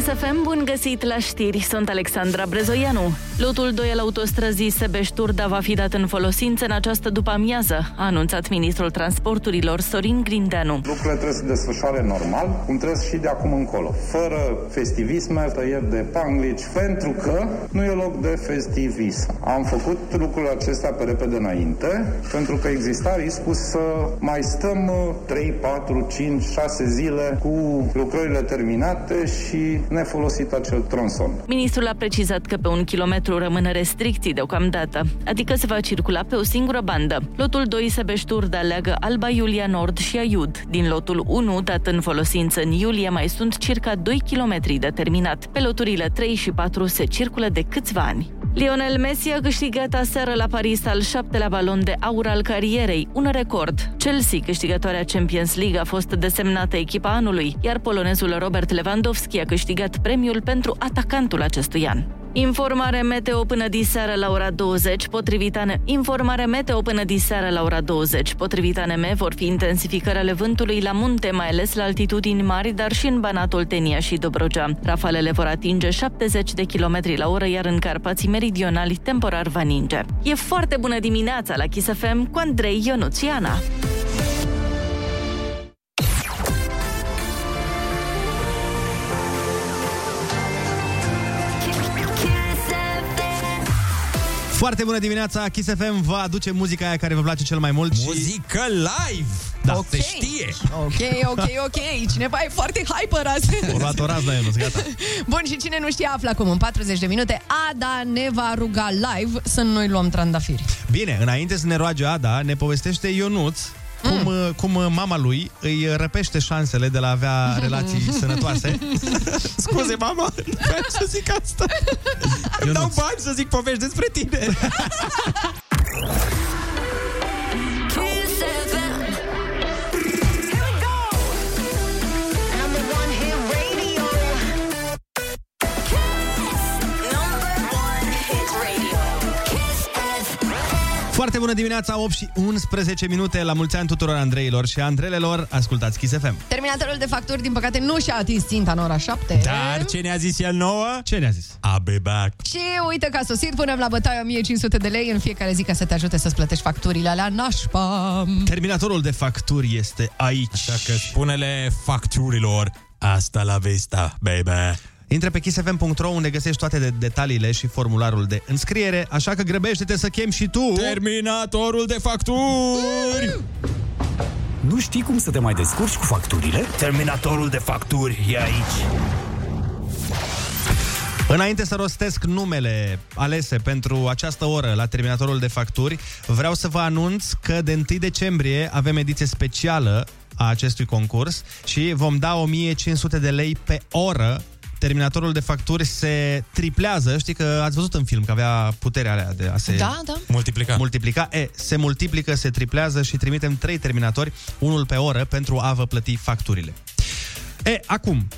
Chisafem, bun găsit la știri, sunt Alexandra Brezoianu. Lotul 2 al autostrăzii Sebeș-Turda va fi dat în folosință în această după-amiază, a anunțat ministrul transporturilor Sorin Grindeanu. Lucrurile trebuie să se desfășoare normal, cum trebuie și de acum încolo, fără festivisme, tăieri de panglici, pentru că nu e loc de festivism. Am făcut lucrurile acestea pe repede înainte, pentru că exista riscul să mai stăm 3, 4, 5, 6 zile cu lucrările terminate și nefolosit acel tronson. Ministrul a precizat că pe un kilometru rămân restricții deocamdată, adică se va circula pe o singură bandă. Lotul 2 Sebeș-Turda leagă Alba Iulia Nord și Aiud. Din lotul 1, dat în folosință în iulie, mai sunt circa 2 km de terminat. Pe loturile 3 și 4 se circulă de câțiva ani. Lionel Messi a câștigat aseară la Paris al șaptelea balon de aur al carierei, un record. Chelsea, câștigătoarea Champions League, a fost desemnată echipa anului, iar polonezul Robert Lewandowski a câștigat premiul pentru atacantul acestui an. Informare meteo până diseară la ora 20, potrivit ANE... Informare meteo până diseară la ora 20. Potrivit ANM vor fi intensificări ale vântului la munte, mai ales la altitudini mari, dar și în Banat, Oltenia și Dobrogea. Rafalele vor atinge 70 de km la oră, iar în Carpații meridionali temporar va ninge. E foarte bună dimineața la Kiss FM cu Andrei Ionuțiana. Foarte bună dimineața, Kiss FM vă aduce muzica aia care vă place cel mai mult. Muzică live! Da. Ok. Se știe! Ok, ok, ok. Cineva e foarte hyper azi. O luat o rază, Ionuț, gata. Bun, și cine nu știe află acum în 40 de minute. Ada ne va ruga live să noi luăm trandafiri. Bine, înainte să ne roage Ada, ne povestește Ionuț cum, mm. cum mama lui îi răpește șansele de la a avea relații sănătoase. Scuze, mama, nu vreau să zic asta. Îmi dau bani să zic povești despre tine. Foarte bună dimineața, 8 și 11 minute La mulți ani tuturor Andreilor și Andrelelor Ascultați Kiss FM Terminatorul de facturi, din păcate, nu și-a atins ținta în ora 7. Dar ce ne-a zis el nouă? Ce ne-a zis? I'll be back. Și uite că a sosit, punem la bătaie 1500 de lei în fiecare zi ca să te ajute să-ți plătești facturile alea nașpa. Terminatorul de facturi este aici Așa că spune-le facturilor Asta la vista, baby. Intră pe kissfm.ro unde găsești toate de detaliile și formularul de înscriere, așa că grăbește-te să chem și tu Terminatorul de facturi! Nu știi cum să te mai descurci cu facturile? Terminatorul de facturi e aici. Înainte să rostesc numele alese pentru această oră la Terminatorul de facturi, vreau să vă anunț că de 1 decembrie avem ediție specială a acestui concurs și vom da 1500 de lei pe oră Terminatorul de facturi se triplează, știi că ați văzut în film că avea puterea alea de a se Da, da. Multiplica. multiplica. E, se multiplică, se triplează și trimitem trei terminatori, unul pe oră, pentru a vă plăti facturile. E, acum,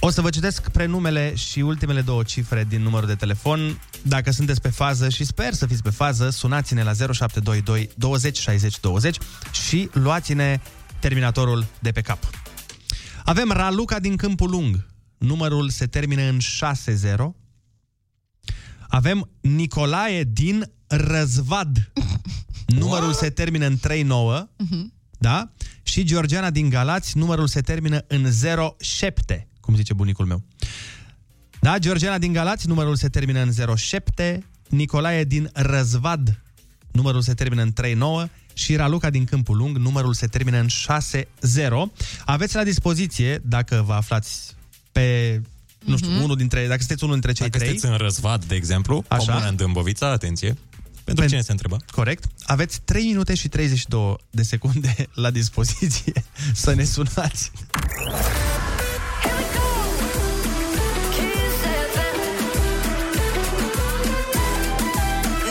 o să vă citesc prenumele și ultimele două cifre din numărul de telefon. Dacă sunteți pe fază și sper să fiți pe fază, sunați-ne la 0722 20 60 20 și luați-ne terminatorul de pe cap. Avem Raluca din Câmpul Lung. Numărul se termină în 6-0. Avem Nicolae din Răzvad. Numărul se termină în 3-9. Da? Și Georgiana din Galați, numărul se termină în 07, cum zice bunicul meu. Da, Georgiana din Galați, numărul se termină în 07, Nicolae din Răzvad, numărul se termină în 39 și Raluca din Câmpul Lung, numărul se termină în 60. Aveți la dispoziție, dacă vă aflați pe, nu știu, unul dintre, dacă sunteți unul dintre cei Dacă trei, sunteți în Răzvat, de exemplu, Așa. Așa. comună în Dâmbovița, atenție. Pentru cine se întrebă? Corect. Aveți 3 minute și 32 de secunde la dispoziție să ne sunați.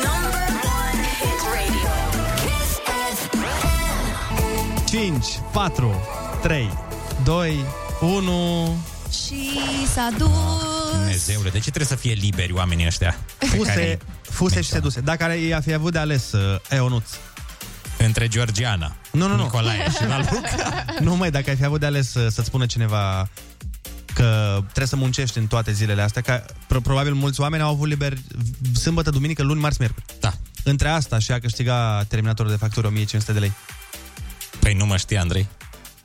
Number one hit radio. Kiss FM. 5, 4, 3, 2, 1... Și s-a dus... Dumnezeule, de ce trebuie să fie liberi oamenii ăștia? Pe Fuse, care- fuse și seduse. Dacă i-a fi avut de ales uh, Eonuț. Între Georgiana, Nu, nu, nu. Nicolae și Raluca. Nu, mai dacă ai fi avut de ales uh, să-ți spună cineva că că trebuie să muncești în toate zilele astea, că pro- probabil mulți oameni au avut liber sâmbătă, duminică, luni, marți, miercuri. Da. Între asta și a câștiga terminatorul de factură 1500 de lei. Păi nu mă știi, Andrei.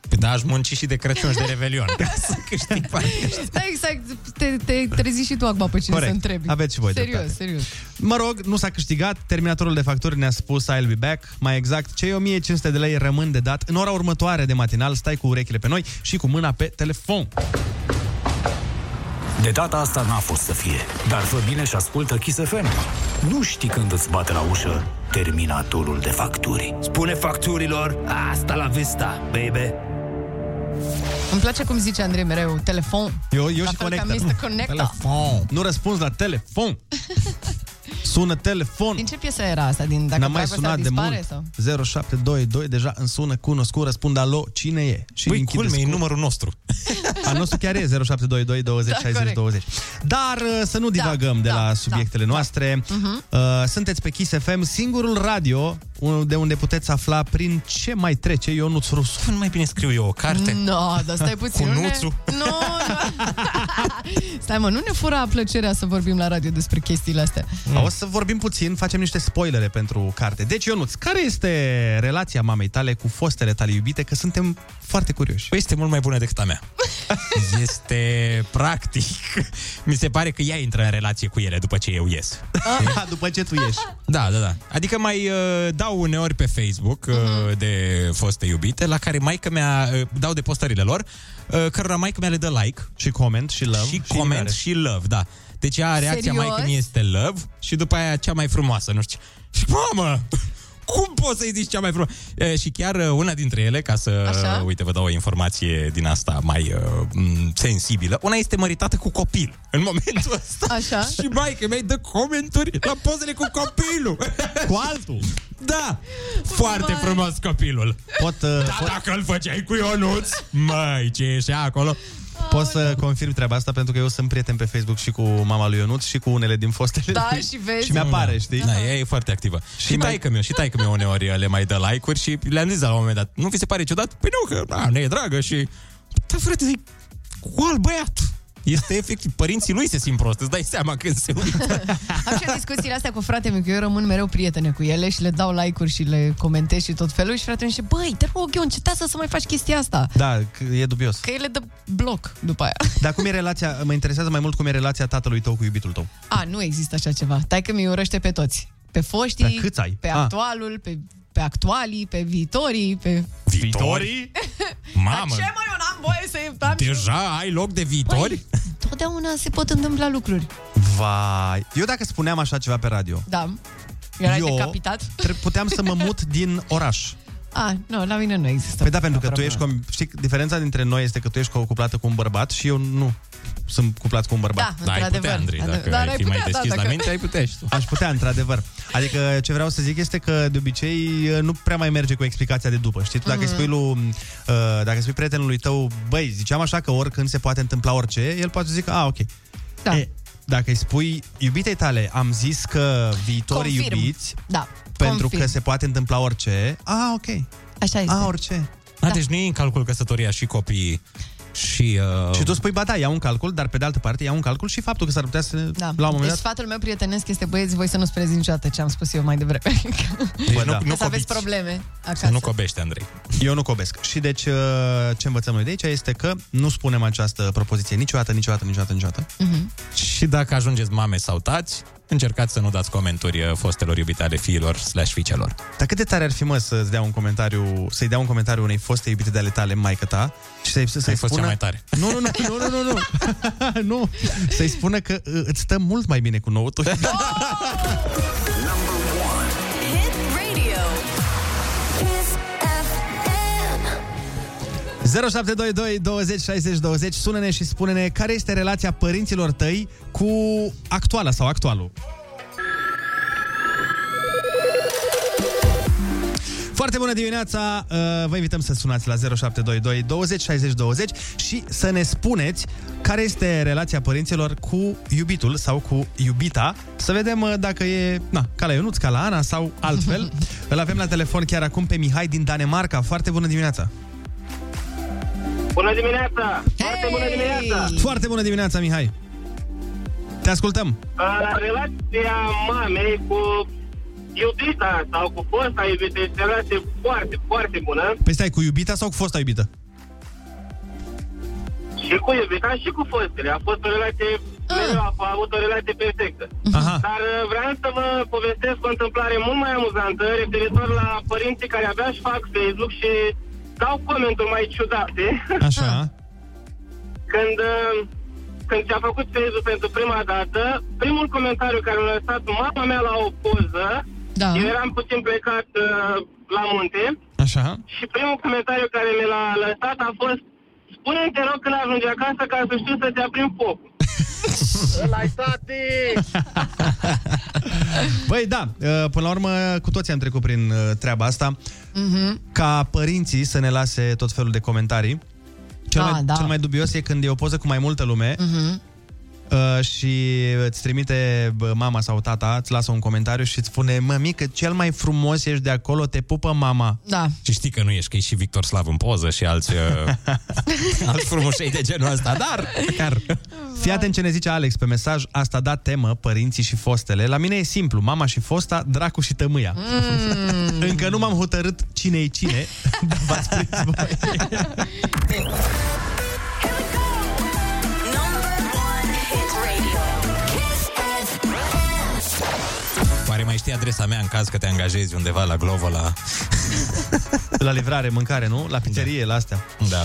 Păi da, aș munci și de Crăciun și de Revelion. Ca să câștig bani. Da, exact. Te, te trezi și tu acum pe cine Corect. să întrebi. Aveți și voi Serios, dreptate. serios. Mă rog, nu s-a câștigat, terminatorul de facturi ne-a spus I'll be back, mai exact, cei 1500 de lei rămân de dat. În ora următoare de matinal, stai cu urechile pe noi și cu mâna pe telefon. De data asta n-a fost să fie, dar fă bine și ascultă Kiss FM. Nu știi când îți bate la ușă terminatorul de facturi. Spune facturilor, asta la vista, baby. Îmi place cum zice Andrei mereu, telefon. Eu, eu La și fel ca conector. Mr. Connector. Telefon. Nu răspunzi la telefon. Sună telefon. Din ce piesă era asta? Din Dacă N-am mai dragostea sunat de dispare, mult. Sau? 0722 deja îmi sună cunoscut, răspund alo, cine e? Și Băi, închide culme, e scurt. numărul nostru. Al nostru chiar e 0722 20 Da, 60 corect. 20. Dar uh, să nu divagăm de da, la da, subiectele noastre. Mhm. Uh, Sunteți pe Kiss FM, singurul radio un- de unde puteți afla prin ce mai trece Ionuț Rusu. Nu mai bine scriu eu o carte? No, dar stai puțin. Cu nu ne- nuțul? Nu, nu. Stai mă, nu ne fura plăcerea să vorbim la radio despre chestiile astea. Mm. O să vorbim puțin, facem niște spoilere pentru carte. Deci, Ionuț, care este relația mamei tale cu fostele tale iubite? Că suntem foarte curioși. Păi este mult mai bună decât a mea. Este practic. Mi se pare că ea intră în relație cu ele după ce eu ies. După ce tu ieși. Da, da, da. Adică mai uh, dau uneori pe Facebook uh, Mhm. de foste iubite, la care maica mea uh, dau de postările lor, uh, cărora maica mea le dă like. Și comment și love. Și, și comment ignorare. și love, da. Deci ea, reacția Serios? mai când este love și după aia cea mai frumoasă, nu știu ce. Și mamă, cum poți să-i zici cea mai frumoasă? E, și chiar uh, una dintre ele, ca să, Așa? uite, vă dau o informație din asta mai uh, m, sensibilă, una este măritată cu copil în momentul ăsta. Așa? Și mai că mi-ai dă comentarii la pozele cu copilul. Cu altul. Da, foarte frumos copilul. Pot, uh, Da, dacă îl făceai cu Ionuț, măi, ce ești acolo? Pot să confirm treaba asta pentru că eu sunt prieten pe Facebook și cu mama lui Ionuț și cu unele din fostele Da, lui. și vezi. Și mi-apare, Da. știi? Da, ea e foarte activă. Și, și mai- taică meu, și taică meu uneori le mai dă like-uri și le-am zis la un moment dat, nu vi se pare ciudat? Păi nu, că da, ne e dragă și... Da, frate, zic, cu alt băiat. Este efectiv, părinții lui se simt prost, îți dai seama când se uită. Am și eu discuțiile astea cu frate meu, că eu rămân mereu prietene cu ele și le dau like-uri și le comentez și tot felul și fratele meu zice, băi, te rog eu, încetează să mai faci chestia asta. Da, că e dubios. Că ele dă bloc după aia. Dar cum e relația, mă interesează mai mult cum e relația tatălui tău cu iubitul tău. A, nu există așa ceva. Tai că mi urăște pe toți. Pe foștii, Dar câți ai? pe Ah. actualul, pe, pe actualii, pe viitorii, pe... Viitorii? Mamă, Ce mai eu n-am voie să am și- deja ai loc de viitori? Totdeauna se pot întâmpla lucruri. Vai. Eu dacă spuneam așa ceva pe radio, Da. Erai eu decapitat? tre- puteam să mă mut din oraș. A, nu, la mine nu există. Păi da, pentru că tu problema ești, com- știi, diferența dintre noi este că tu ești cuplată cu un bărbat și eu nu sunt cuplat cu un bărbat. Da, Da, ai într-adevăr. putea, Andrei, dacă Dar ai ai fi mai putea, da, deschis la dacă- minte, ai putea și tu. Aș putea, într-adevăr. Adică ce vreau să zic este că de obicei nu prea mai merge cu explicația de după. Știi, tu dacă Mhm. îi spui lui, uh, dacă îi spui prietenului tău, băi, ziceam așa că oricând se poate întâmpla orice, el poate să zică, a, ok. Da. E, dacă îi spui iubitei tale, am zis că viitorii Confirm. iubiți, Da, pentru confirm. că se poate întâmpla orice, a, ok. Așa este. A, orice. A, deci nu e în calcul căsătoria și copiii și... Uh... Și tu spui, ba da, iau un calcul, dar pe de altă parte iau un calcul și faptul că s-ar putea să, Da. la un moment deci dat... sfatul meu prietenesc este, băieți, voi să nu spreți niciodată ce am spus eu mai devreme. Deci Bă, nu, da. nu să aveți cobiți. probleme acasă. Să nu cobești, Andrei. Eu nu cobesc. Și deci uh, ce învățăm noi de aici este că nu spunem această propoziție niciodată, niciodată, niciodată, niciodată. Mhm. Și dacă ajungeți mame sau tați, încercați să nu dați comentarii uh, fostelor iubite ale fiilor slash fiicelor. Dar cât de tare ar fi, mă, să-ți dea un comentariu, să-i dea un comentariu unei foste iubite de ale tale, maică ta, și să-i, să-i Ai fost spună... cea mai tare. Nu, nu, nu, nu, nu, nu, nu. nu. Să-i spună că uh, îți stă mult mai bine cu nouă tu. 0722 20 60 20 Sună-ne și spune-ne care este relația părinților tăi cu actuala sau actualul. Foarte bună dimineața! Uh, Vă invităm să sunați la 0722 20 60 20 și să ne spuneți care este relația părinților cu iubitul sau cu iubita. Să vedem uh, dacă e na, ca la Ionuț, ca la Ana sau altfel. Îl avem la telefon chiar acum pe Mihai din Danemarca. Foarte bună dimineața! Bună dimineața! Foarte bună dimineața! Foarte bună dimineața, Mihai. Te ascultăm. Uh, relația mamei cu iubita sau cu fosta iubită este o relație foarte, foarte bună. Păi stai, cu iubita sau cu fosta iubită? Și cu iubita și cu fostele. A fost o relație, mereu a, a avut o relație perfectă. Aha. Dar uh, vreau să vă povestesc o întâmplare mult mai amuzantă referitor la părinții care abia își fac Facebook și dau comenturi mai ciudate. Așa. Când, uh, când ți-a făcut Facebook pentru prima dată, primul comentariu care l-a lăsat mama mea la o poză, da. eu eram puțin plecat uh, la munte, Așa. și primul comentariu care mi l-a lăsat a fost Spune-mi, te rog, când ajungi acasă ca să știu să-ți aprind focul. Ăla-i tati! Băi, da, uh, până la urmă cu toții am trecut prin uh, treaba asta. Mhm. Ca părinții să ne lase tot felul de comentarii. Cel, Ah, mai, da. cel mai dubios e când e o poză cu mai multă lume Mhm. uh, și îți trimite bă, mama sau tata, îți lasă un comentariu și îți spune Mămică, cel mai frumos ești de acolo, te pupă mama. Da. Și știi că nu ești, că e și Victor Slav în poză și alți, uh, alți frumușei de genul ăsta, dar măcar... Fii atent ce ne zice Alex pe mesaj, asta da temă, părinții și fostele. La mine e simplu, mama și fosta, dracu și tămâia. Mm. Încă nu m-am hotărât cine e cine, dar v-ați prins voi. mai știi adresa mea în caz că te angajezi undeva la Glovo, la... La livrare, mâncare, nu? La pizzerie, la astea. Da.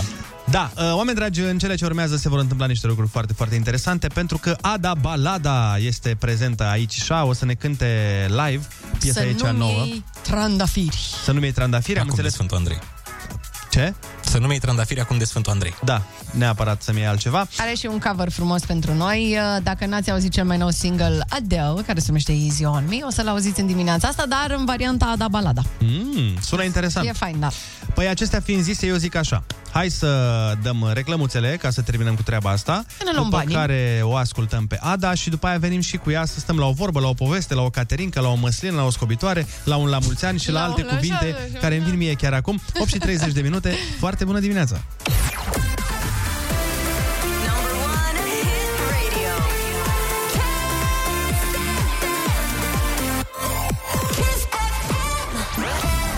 Da, uh, oameni dragi, în cele ce urmează se vor întâmpla niște lucruri foarte, foarte interesante pentru că Ada Balada este prezentă aici și o să ne cânte live piesa să ei cea nu nouă. iei trandafiri. Să nu-mi iei trandafiri, am Acum de înțeles. Sfântul Andrei. Ce? Să nu-mi iei trandafiri acum de Sfântul Andrei. Da, neapărat să-mi iei altceva. Are și un cover frumos pentru noi. Dacă n-ați auzit cel mai nou single Adele, care se numește Easy On Me, o să-l auziți în dimineața asta, dar în varianta Ada Balada. Mm, sună interesant. E fain, da. Păi acestea fiind zise, eu zic așa. Hai să dăm reclămuțele ca să terminăm cu treaba asta. Să ne luăm după banii. care o ascultăm pe Ada și după aia venim și cu ea să stăm la o vorbă, la o poveste, la o caterincă, la o măslină, la o scobitoare, la un la mulți ani și la, La alte un la cuvinte așa, așa, care îmi vin mie chiar acum. 8 și 30 de minute. Foarte bună dimineața!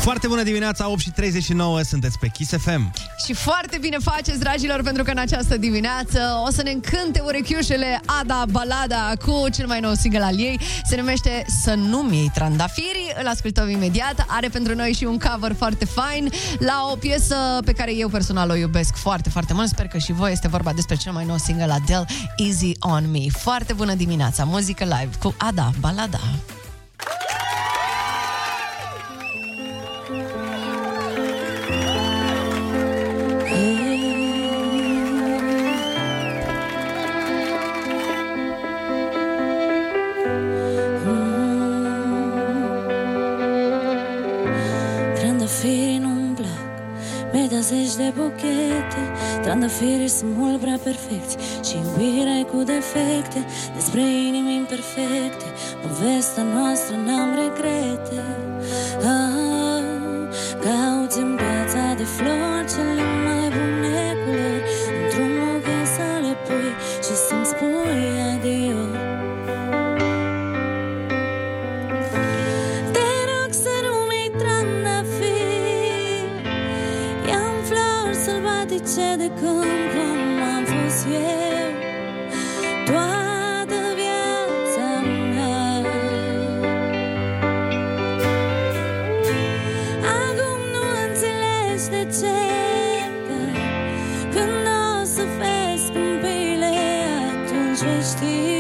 Foarte bună dimineața, 8 și 39, sunteți pe Kiss FM. Și foarte bine faceți, dragilor, pentru că în această dimineață o să ne încânte urechiușele Ada Balada cu cel mai nou single al ei. Se numește Să nu-mi iei trandafiri. Îl ascultăm imediat. Are pentru noi și un cover foarte fain la o piesă pe care eu personal o iubesc foarte, foarte mult. Sper că și voi este vorba despre cel mai nou single Adele, Easy On Me. Foarte bună dimineața, muzică live cu Ada Balada. Buchete Trandafirii sunt mult prea perfecti Și iubirea e cu defecte. Despre inimi imperfecte. Povestea noastră n-am regrete. Ah, Atunci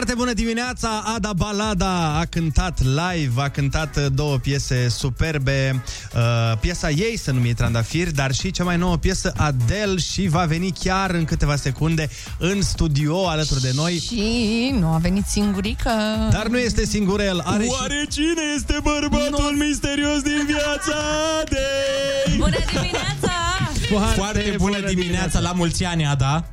Foarte bună dimineața! Ada Balada a cântat live, a cântat uh, două piese superbe. Uh, piesa ei se numește Trandafir, dar și cea mai nouă piesă Adele și va veni chiar în câteva secunde în studio alături de noi. Și nu a venit singurică. Dar nu este singur el, are Oare cine este bărbatul misterios din viața de... Bună dimineața! Foarte, Foarte bună dimineața, la mulți ani, Ada.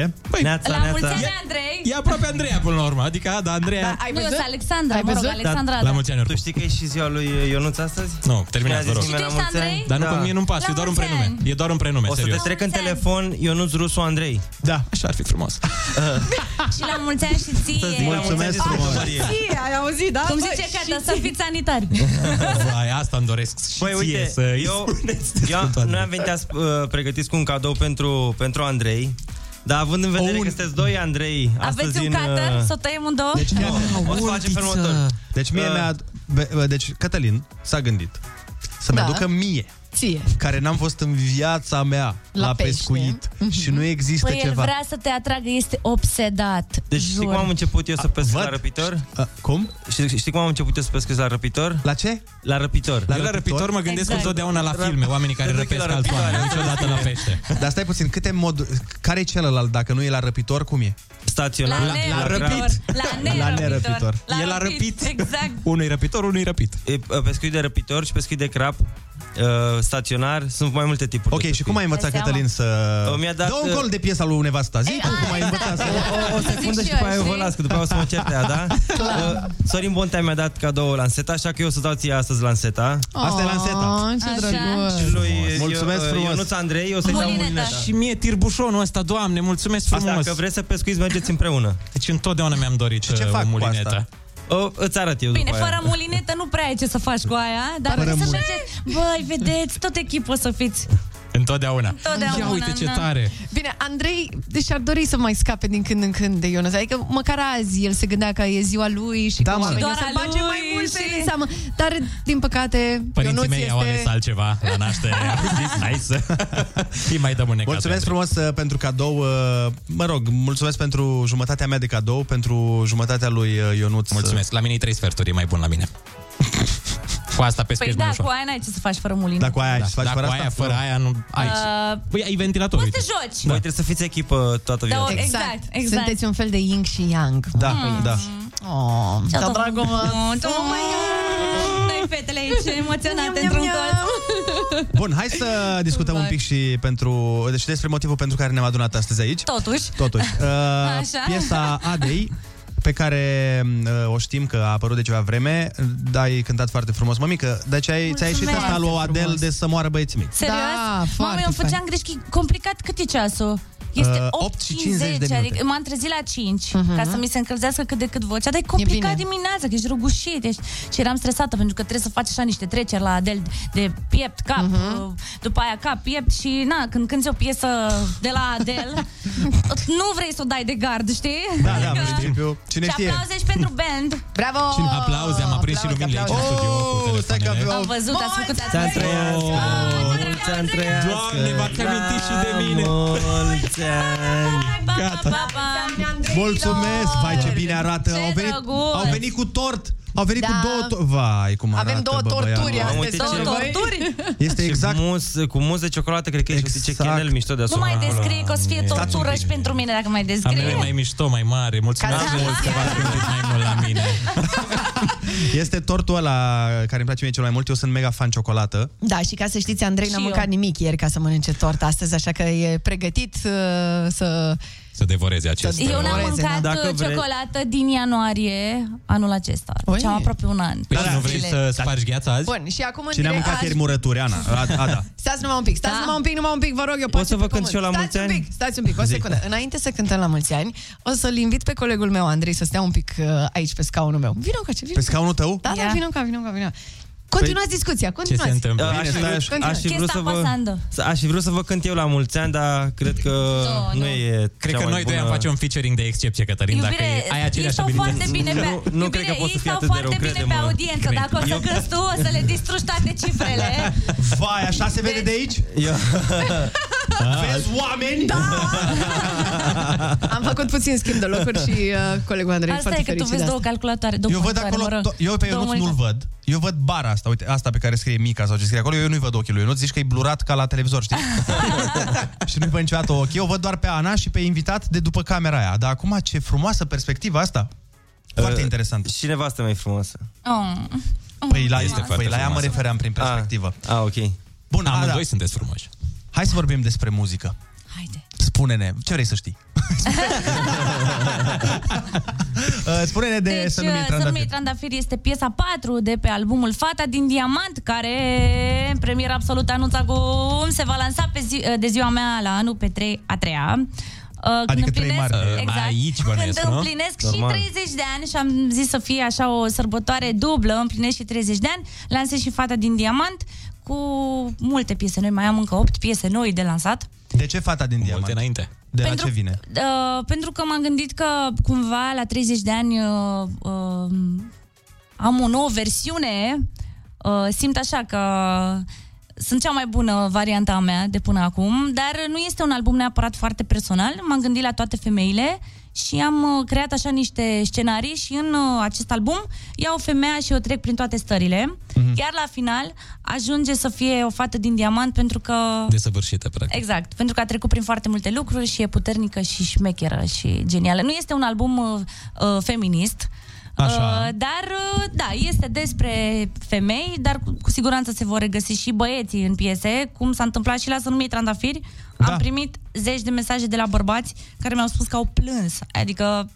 Ce? Păi, La mulți ani, Andrei! E aproape Andreea până la urmă, adică Ada, Andreea... Da, ai Nu, văzut? eu sunt Alexandra, Ai mă rog, văzut? Alexandra. La da. mulți ani, Tu știi că e și ziua lui Ionuț astăzi? Nu, terminați, vă rog. Nimeni la Tu ești mulți ani? Andrei? Dar nu, Da. că mie nu-mi pasă, La e doar un mulți prenume. ani. E doar un prenume, O să te serios. trec în mulți ani. telefon Ionuț Rusu Andrei. Da. Așa ar fi frumos. Și la mulți ani și ție. Să zic la mulți ani Mulțumesc și frumos. sărbătorie. Ție, ai auzit, da? Cum Bă, zice și Cata, ție. să fiți sanitari. Vai, asta îmi doresc și Băi, ție uite, să îi eu, spuneți eu, despre noi am venit azi uh, pregătiți cu un cadou pentru, pentru Andrei, dar având în vedere un- că sunteți doi Andrei astăzi Aveți un în... cutter? uh, Să o tăiem în două? Deci, o să facem felul următor. deci mie Uh. mi-a... be- be- Deci Cătălin s-a gândit să-mi Da. aducă mie Ție. care n-am fost în viața mea la, La pește. pescuit și nu există Păi el ceva. vrea să te atragă, este obsedat. Deci știi jur. cum am început eu să pescuiesc văd. la răpitor? A, cum? Știi, știi cum am început eu să pescuiesc la răpitor? La ce? La răpitor. La Eu la răpitor? răpitor mă gândesc Exact. întotdeauna la filme, oamenii care Te duc răpesc la alți răpitoare. oameni, niciodată la pește. Dar stai puțin, câte mod... Care e celălalt? Dacă nu e la răpitor, cum e? Staționar. La, la nerăpitor. răpit. La La nerăpitor. nerăpitor. La El a răpit. răpit. Exact. Unul e răpitor, unul e răpit. E, uh, pescuit de răpitor și pescuit de crap, uh, staționar, sunt mai multe tipuri Ok, de și cum ai învățat, Dai Cătălin, să... Uh, mi-a dat, Dă un uh, gol de piesa lui nevasta. Zi tu cum ai învățat să... O, o secundă zic și și după eu, aia eu vă știi? las, că după aia o să mă certe ea, da? Uh, Sorin Bontea mi-a dat cadou lanseta, așa că eu o să dau ție astăzi lanseta. Asta e lanseta. Oh, ce Așa. drăguț. Și lui Mulțumesc eu, frumos. Ionuț Andrei, o să-i dau Mulineta. mulineta. Și mie tirbușonul ăsta, doamne, mulțumesc Asta, frumos. că vreți să pescuiți, mergeți împreună. Deci întotdeauna mi-am dorit ce uh, fac o cu mulinetă. Asta? O, îți arăt eu Bine, după fără aia. mulinetă nu prea ai ce să faci cu aia, dar Fără trebuie să mul- mergeți. Băi, vedeți, tot echipă să fiți. Întotdeauna. Întotdeauna, Ia uite ce da. tare. Bine, Andrei, deci ar dori să mai scape din când în când de Ionuț. Adică măcar azi el se gândea că e ziua lui și Da, că mă. oamenii o Doar să a bage lui mai mult pe și- el în seamă. Dar, din păcate, Părinții Ionuț mei este... au ales altceva la naștere. Au zis, hai să îi mai dăm un necaz. Mulțumesc frumos uh, pentru cadou. uh, Mă rog, mulțumesc pentru jumătatea mea de cadou, pentru jumătatea lui uh, Ionuț. Mulțumesc. La mine e trei sferturi, e mai bun la mine. Cu asta Păi pescuiești da, mai ușor. cu aia n-ai ce să faci fără mulinetă. Dar cu aia ai Da, ce să faci dar fără cu asta? aia, fără aia, nu ai. Uh, Păi ai ventilator, Poți să uite. joci. Voi trebuie să fiți echipă toată Da, viața. exact, exact. Sunteți un fel de yin și yang. Da, da. Oh, Ce da, dragul meu. Oh my God. Noi fetele aici emoționate Niam, într-un niam, colț. Bun, hai să discutăm un pic și pentru, deci despre motivul pentru care ne-am adunat astăzi aici. Totuși. Totuși. Uh, Așa. piesa Adei, pe care uh, o știm că a apărut de ceva vreme, dar ai cântat foarte frumos, mămică. Deci ai, ți-ai ieșit Mulțumesc. asta lui Adel Frumos. de să moară băieții mei. Serios? Da, Mamă, foarte eu făceam fain. greșeli complicat. Cât e ceasul? Este Uh, 8, 8 și 50 de minute. adică m-am trezit la 5 ca să mi se încălzească cât de cât vocea, dar e complicat bine. dimineața, că ești răgușit ești... și eram stresată pentru că trebuie să faci așa niște treceri la Adel de piept, cap, uh, după aia cap, piept și na, când cânti o piesă de la Adel, nu vrei să o dai de gard, știi? Da, da, în principiu. Cine și știe? aplauze și pentru band. Bravo! Aplauze, am aprins și Aplauze, luminile aici în aplauze. studio cu Oh, stai că telefoanele. avem- Am văzut, ați făcut ați Ți-am trăiască, mulți ani trăiască. Doamne, v-ați amintit și de mine. Mulți ani. Gata. Mulțumesc! Vai, ce bine arată! Ce Au venit, drăguț! au venit cu tort! Au venit Da. cu două to- Vai, cum arată, Avem două bă, torturi băiatul. astăzi. uite pentru ce- voi. Torturi? Este exact... Și mus, cu mus de ciocolată, cred că e și ce Exact. chenel mișto de Nu asupra. mai descrie că o să fie Stați un tortură pic. și pentru mine dacă mai Am mele descrie. mai mișto, mai mare. Mulțumesc Ca să mult că știți. v-ați gândit mai mult la mine. Este tortul ăla care îmi place mie cel mai mult. Eu sunt mega fan ciocolată. Da, și ca să știți, Andrei n-a Și mâncat eu. nimic ieri ca să mănânce tort astăzi, așa că e pregătit uh, să... Să devoreze acest... Să Eu n-am Oreze, mâncat Dacă uh, vrei- ciocolată din ianuarie anul acesta. Oi. Deci am aproape un an. Păi Da, și da, nu vrei zile. să spargi gheața azi? Bun, și acum... în Cine a direct- mâncat aș- ieri murături, Ana? A, Ada. Stați numai un pic, stați Da? numai un pic, numai un pic, vă rog, eu Pot să pace vă pe cânt și eu la pământ. mulți stați ani? un pic, stați un pic, o Zi. secundă. Înainte să cântăm la mulți ani, o să-l invit pe colegul meu, Andrei, să stea un pic uh, aici pe scaunul meu. Vino ca ce, vino. Pe scaunul tău? Da, da, Ia. vino ca, vino ca, vino. Continuați discuția, Ce continuați. se întâmplă? Aș Bine, fi, stai vrut, așa. aș, fi Ce vrut sta să vă, pasando? să- aș fi vrut să vă cânt eu la mulți ani, dar cred că Nu, nu, nu. e Cred cea că mai noi doi bună. am face un featuring de excepție, Cătălin, dacă Iubire, ai ei aceleași stau abilități. foarte bine pe... Nu- nu cred că Iubire, pot să ei fie stau atât de foarte rău, bine pe crede-mă. audiență. Cred. Dacă o să Eu- cânti tu, o să le distrugi toate cifrele. Vai, așa se vede de aici? Eu, Vezi oameni? Da! Am făcut puțin schimb de locuri și uh, colegul Andrei Asta foarte e că tu fericit vezi de două asta. calculatoare, două Eu văd monitoare, acolo, mă rog. to- eu pe Două Ionuț nu-l monitoare. văd. Eu văd bara asta, uite, asta pe care scrie Mica sau ce scrie acolo, eu nu-i văd ochiul lui Ionuț, zici că e blurat ca la televizor, știi? și nu-i văd niciodată ochii, eu văd doar pe Ana și pe invitat de după camera aia. Dar acum ce frumoasă perspectivă asta. Foarte Uh, interesant. Și nevastă mai frumoasă. Oh. Păi la, Este foarte păi la ea mă frumoasă. refeream prin perspectivă. Ah, ok. Bun, a, Amândoi da. sunteți frumoși. Hai să vorbim despre muzică. Haide. Spune-ne, ce vrei să știi? Uh, Spune-ne de Deci, Să nu uh, Să nu mi trandafiri este piesa 4 de pe albumul Fata din Diamant, care în premieră absolut anunță acum se va lansa pe zi, de ziua mea la anul pe 3 a 3-a. Uh, când Adică trei împlinesc- martie. Exact. Aici bănuiesc, Când nu? împlinesc Normal. și 30 de ani și am zis să fie așa o sărbătoare dublă, împlinesc și 30 de ani, lansez și Fata din Diamant cu multe piese noi, mai am încă 8 piese noi de lansat. De ce fata din diamant? Multe înainte. De la Pentru- ce vine? Uh, pentru că m-am gândit că cumva la 30 de ani uh, uh, am o nouă versiune. Uh, simt așa că sunt cea mai bună varianta a mea de până acum, dar nu este un album neapărat foarte personal. M-am gândit la toate femeile și am uh, creat așa niște scenarii și în uh, acest album iau femeia și o trec prin toate stările. Mm-hmm. Iar la final ajunge să fie o fată din diamant pentru că Desăvârșită, practic. Exact, pentru că a trecut prin foarte multe lucruri și e puternică și șmecheră și genială. Nu este un album uh, uh, feminist, Așa. Uh, dar, uh, da, este despre femei, dar cu, cu siguranță se vor regăsi și băieții în piese, cum s-a întâmplat și la Să nu trandafiri. Da. Am primit zeci de mesaje de la bărbați care mi-au spus că au plâns. Adică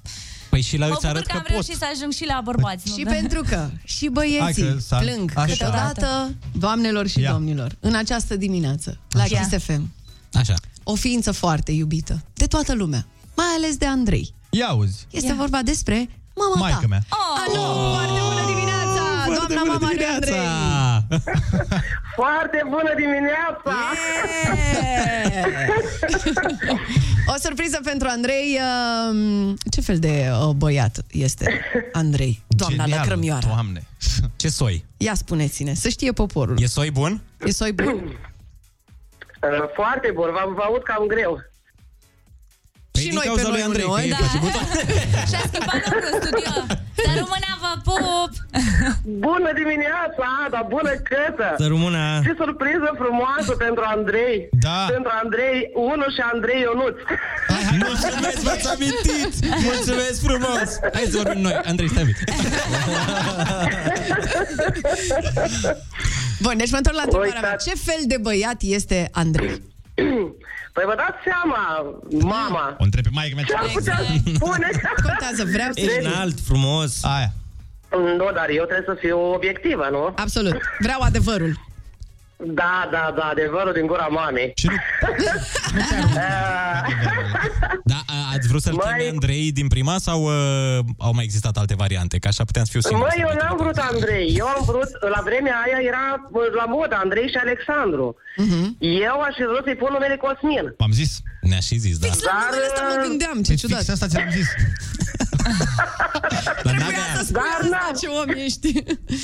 Păi și la mă îți bucur arăt că că am pot. reușit să ajung și la bărbați. Și nu? pentru că și Hai băieții că s-a- plâng așa. câteodată, doamnelor și Ia. domnilor, în această dimineață, la Așa. Kiss FM. Așa. O ființă foarte iubită de toată lumea, mai ales de Andrei. Ia auzi. Este Ia. vorba despre mama Maică ta. mea. Oh, Alo, foarte bună dimineața! Doamna mama lui Andrei! Foarte bună dimineața! O surpriză pentru Andrei. um, Ce fel de uh, băiat este Andrei? Doamna Genial, lăcrămioară. Doamne. Ce soi? Ia spuneți-ne, să știe poporul. E soi bun? E soi bun? Uh, Foarte bun, vă vă aud cam greu. Păi Și din noi cauza pe lui noi Andrei, că uneori, e da. place buton. Și-a schimbat locul în studio. Să rămână, vă pup! Bună dimineața, Ada, bună cătă! Să rămână. Ce surpriză frumoasă pentru Andrei! Da. Pentru Andrei 1 și Andrei Ionuț. Mulțumesc, v-ați amintit! Mulțumesc frumos! Hai să vorbim noi. Andrei, stai un pic. Bun, deci mă întorc la întrebarea mea. Uitați. Ce fel de băiat este Andrei? Păi vă dați seama, mama, O întreb pe maică mea. ce ar putea spune? Contează, vreau să... E înalt, frumos. Aia. Nu, dar eu trebuie să fiu obiectivă, nu? Absolut. Vreau adevărul. Da, da, da, adevărul din gura mamei. Și nu, Da, a- ați vrut să-l Mai- cheme Andrei din prima sau uh, au mai existat alte variante? Că așa puteam să fiu singur. Măi, să eu vă n-am trimit. vrut Andrei. Eu am vrut, la vremea aia era bă, la modă Andrei și Alexandru. Eu aș fi vrut să-i pun numele Cosmin. v-am zis. Ne-a și zis, da. Fix la Dar, numele ăsta mă uh, gândeam, ce Păi ciudat. fix asta ți-am zis. Dar Trebuia n-avea- să spui Dar asta, na. ce om ești.